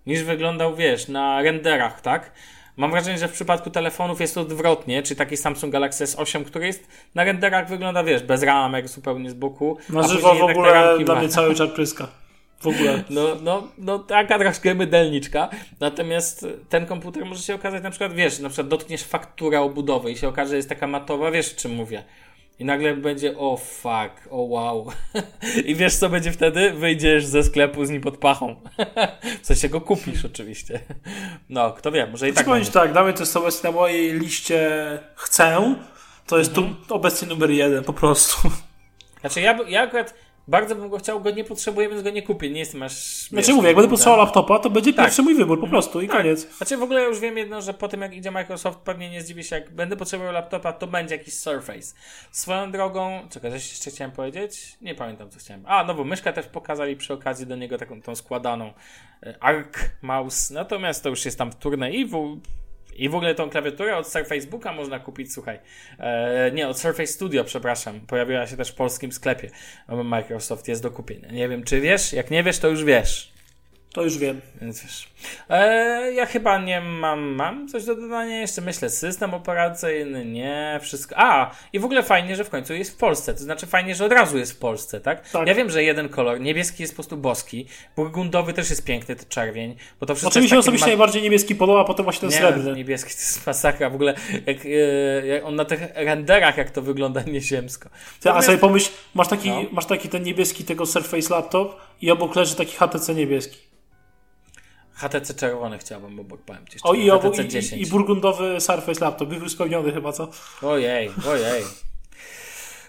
niż wyglądał, wiesz, na renderach, tak? Mam wrażenie, że w przypadku telefonów jest odwrotnie, czy taki Samsung Galaxy S8, który jest na renderach wygląda, wiesz, bez ramek, zupełnie z boku. Na a żywo w ogóle dla mnie cały czar pryska. W ogóle. No, no, no taka troszkę mydelniczka. Natomiast ten komputer może się okazać na przykład, wiesz, na przykład dotkniesz fakturę obudowy i się okaże, że jest taka matowa, wiesz o czym mówię. I nagle będzie, o fuck, o wow. I wiesz co będzie wtedy? Wyjdziesz ze sklepu z nim pod pachą. w sensie go kupisz oczywiście. No, kto wie, może i Chcę tak będzie. tak, damy to jest obecnie na mojej liście chcę. To jest Mhm. tu obecnie numer jeden, po prostu. Znaczy ja, ja akurat bardzo bym go chciał, go nie potrzebuję, więc go nie kupię. Nie jestem aż... Znaczy wiesz, mówię, jak będę potrzebował laptopa, to będzie Tak. pierwszy mój wybór, po prostu i Tak. koniec. Znaczy w ogóle już wiem jedno, że po tym jak idzie Microsoft, pewnie nie zdziwię się, jak będę potrzebował laptopa, to będzie jakiś Surface. Swoją drogą, czekaj, coś jeszcze chciałem powiedzieć? Nie pamiętam co chciałem. A, nową myszkę też pokazali przy okazji do niego taką tą składaną e, Arc Mouse, natomiast to już jest tam wtórne i w, i w ogóle tą klawiaturę od Surface Booka można kupić, słuchaj. E, nie, od Surface Studio, przepraszam. Pojawiła się też w polskim sklepie. Microsoft jest do kupienia. Nie wiem, czy wiesz? Jak nie wiesz, to już wiesz. To już wiem. Więc wiesz. E, ja chyba nie mam, mam coś do dodania jeszcze. Myślę, system operacyjny, nie, wszystko. A, i w ogóle fajnie, że w końcu jest w Polsce. To znaczy fajnie, że od razu jest w Polsce, tak? Tak. Ja wiem, że jeden kolor, niebieski jest po prostu boski, burgundowy też jest piękny, to czerwień, bo to wszystko Znaczy mi się jest takie osobiście ma- najbardziej niebieski podoba, a potem właśnie ten nie, srebrny. niebieski to jest masakra. W ogóle jak, e, jak on na tych renderach, jak to wygląda nieziemsko. Ty, a sobie pomyśl, masz taki, No. masz taki ten niebieski tego Surface laptop i obok leży taki HTC niebieski. HTC czerwony chciałbym obok, powiem ci. O i, obok, i, 10. i, burgundowy Surface laptop. Był już spełniony chyba, co? Ojej, ojej.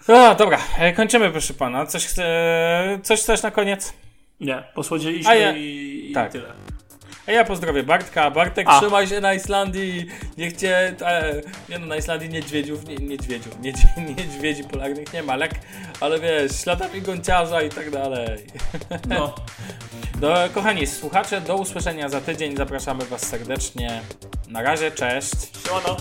A, dobra, e, kończymy proszę pana. Coś, coś chcesz na koniec? Nie, posłodzieliśmy A ja- i, i tak. tyle. A ja pozdrowię Bartka. Bartek, A. trzymaj się na Islandii. Niech cię... E, nie no, na Islandii niedźwiedziów, nie, niedźwiedziów, niedź, niedźwiedzi polarnych nie ma, lek, ale wiesz, śladami gąciarza i tak dalej. No. Do, kochani słuchacze, do usłyszenia za tydzień. Zapraszamy was serdecznie. Na razie, cześć. Siemano.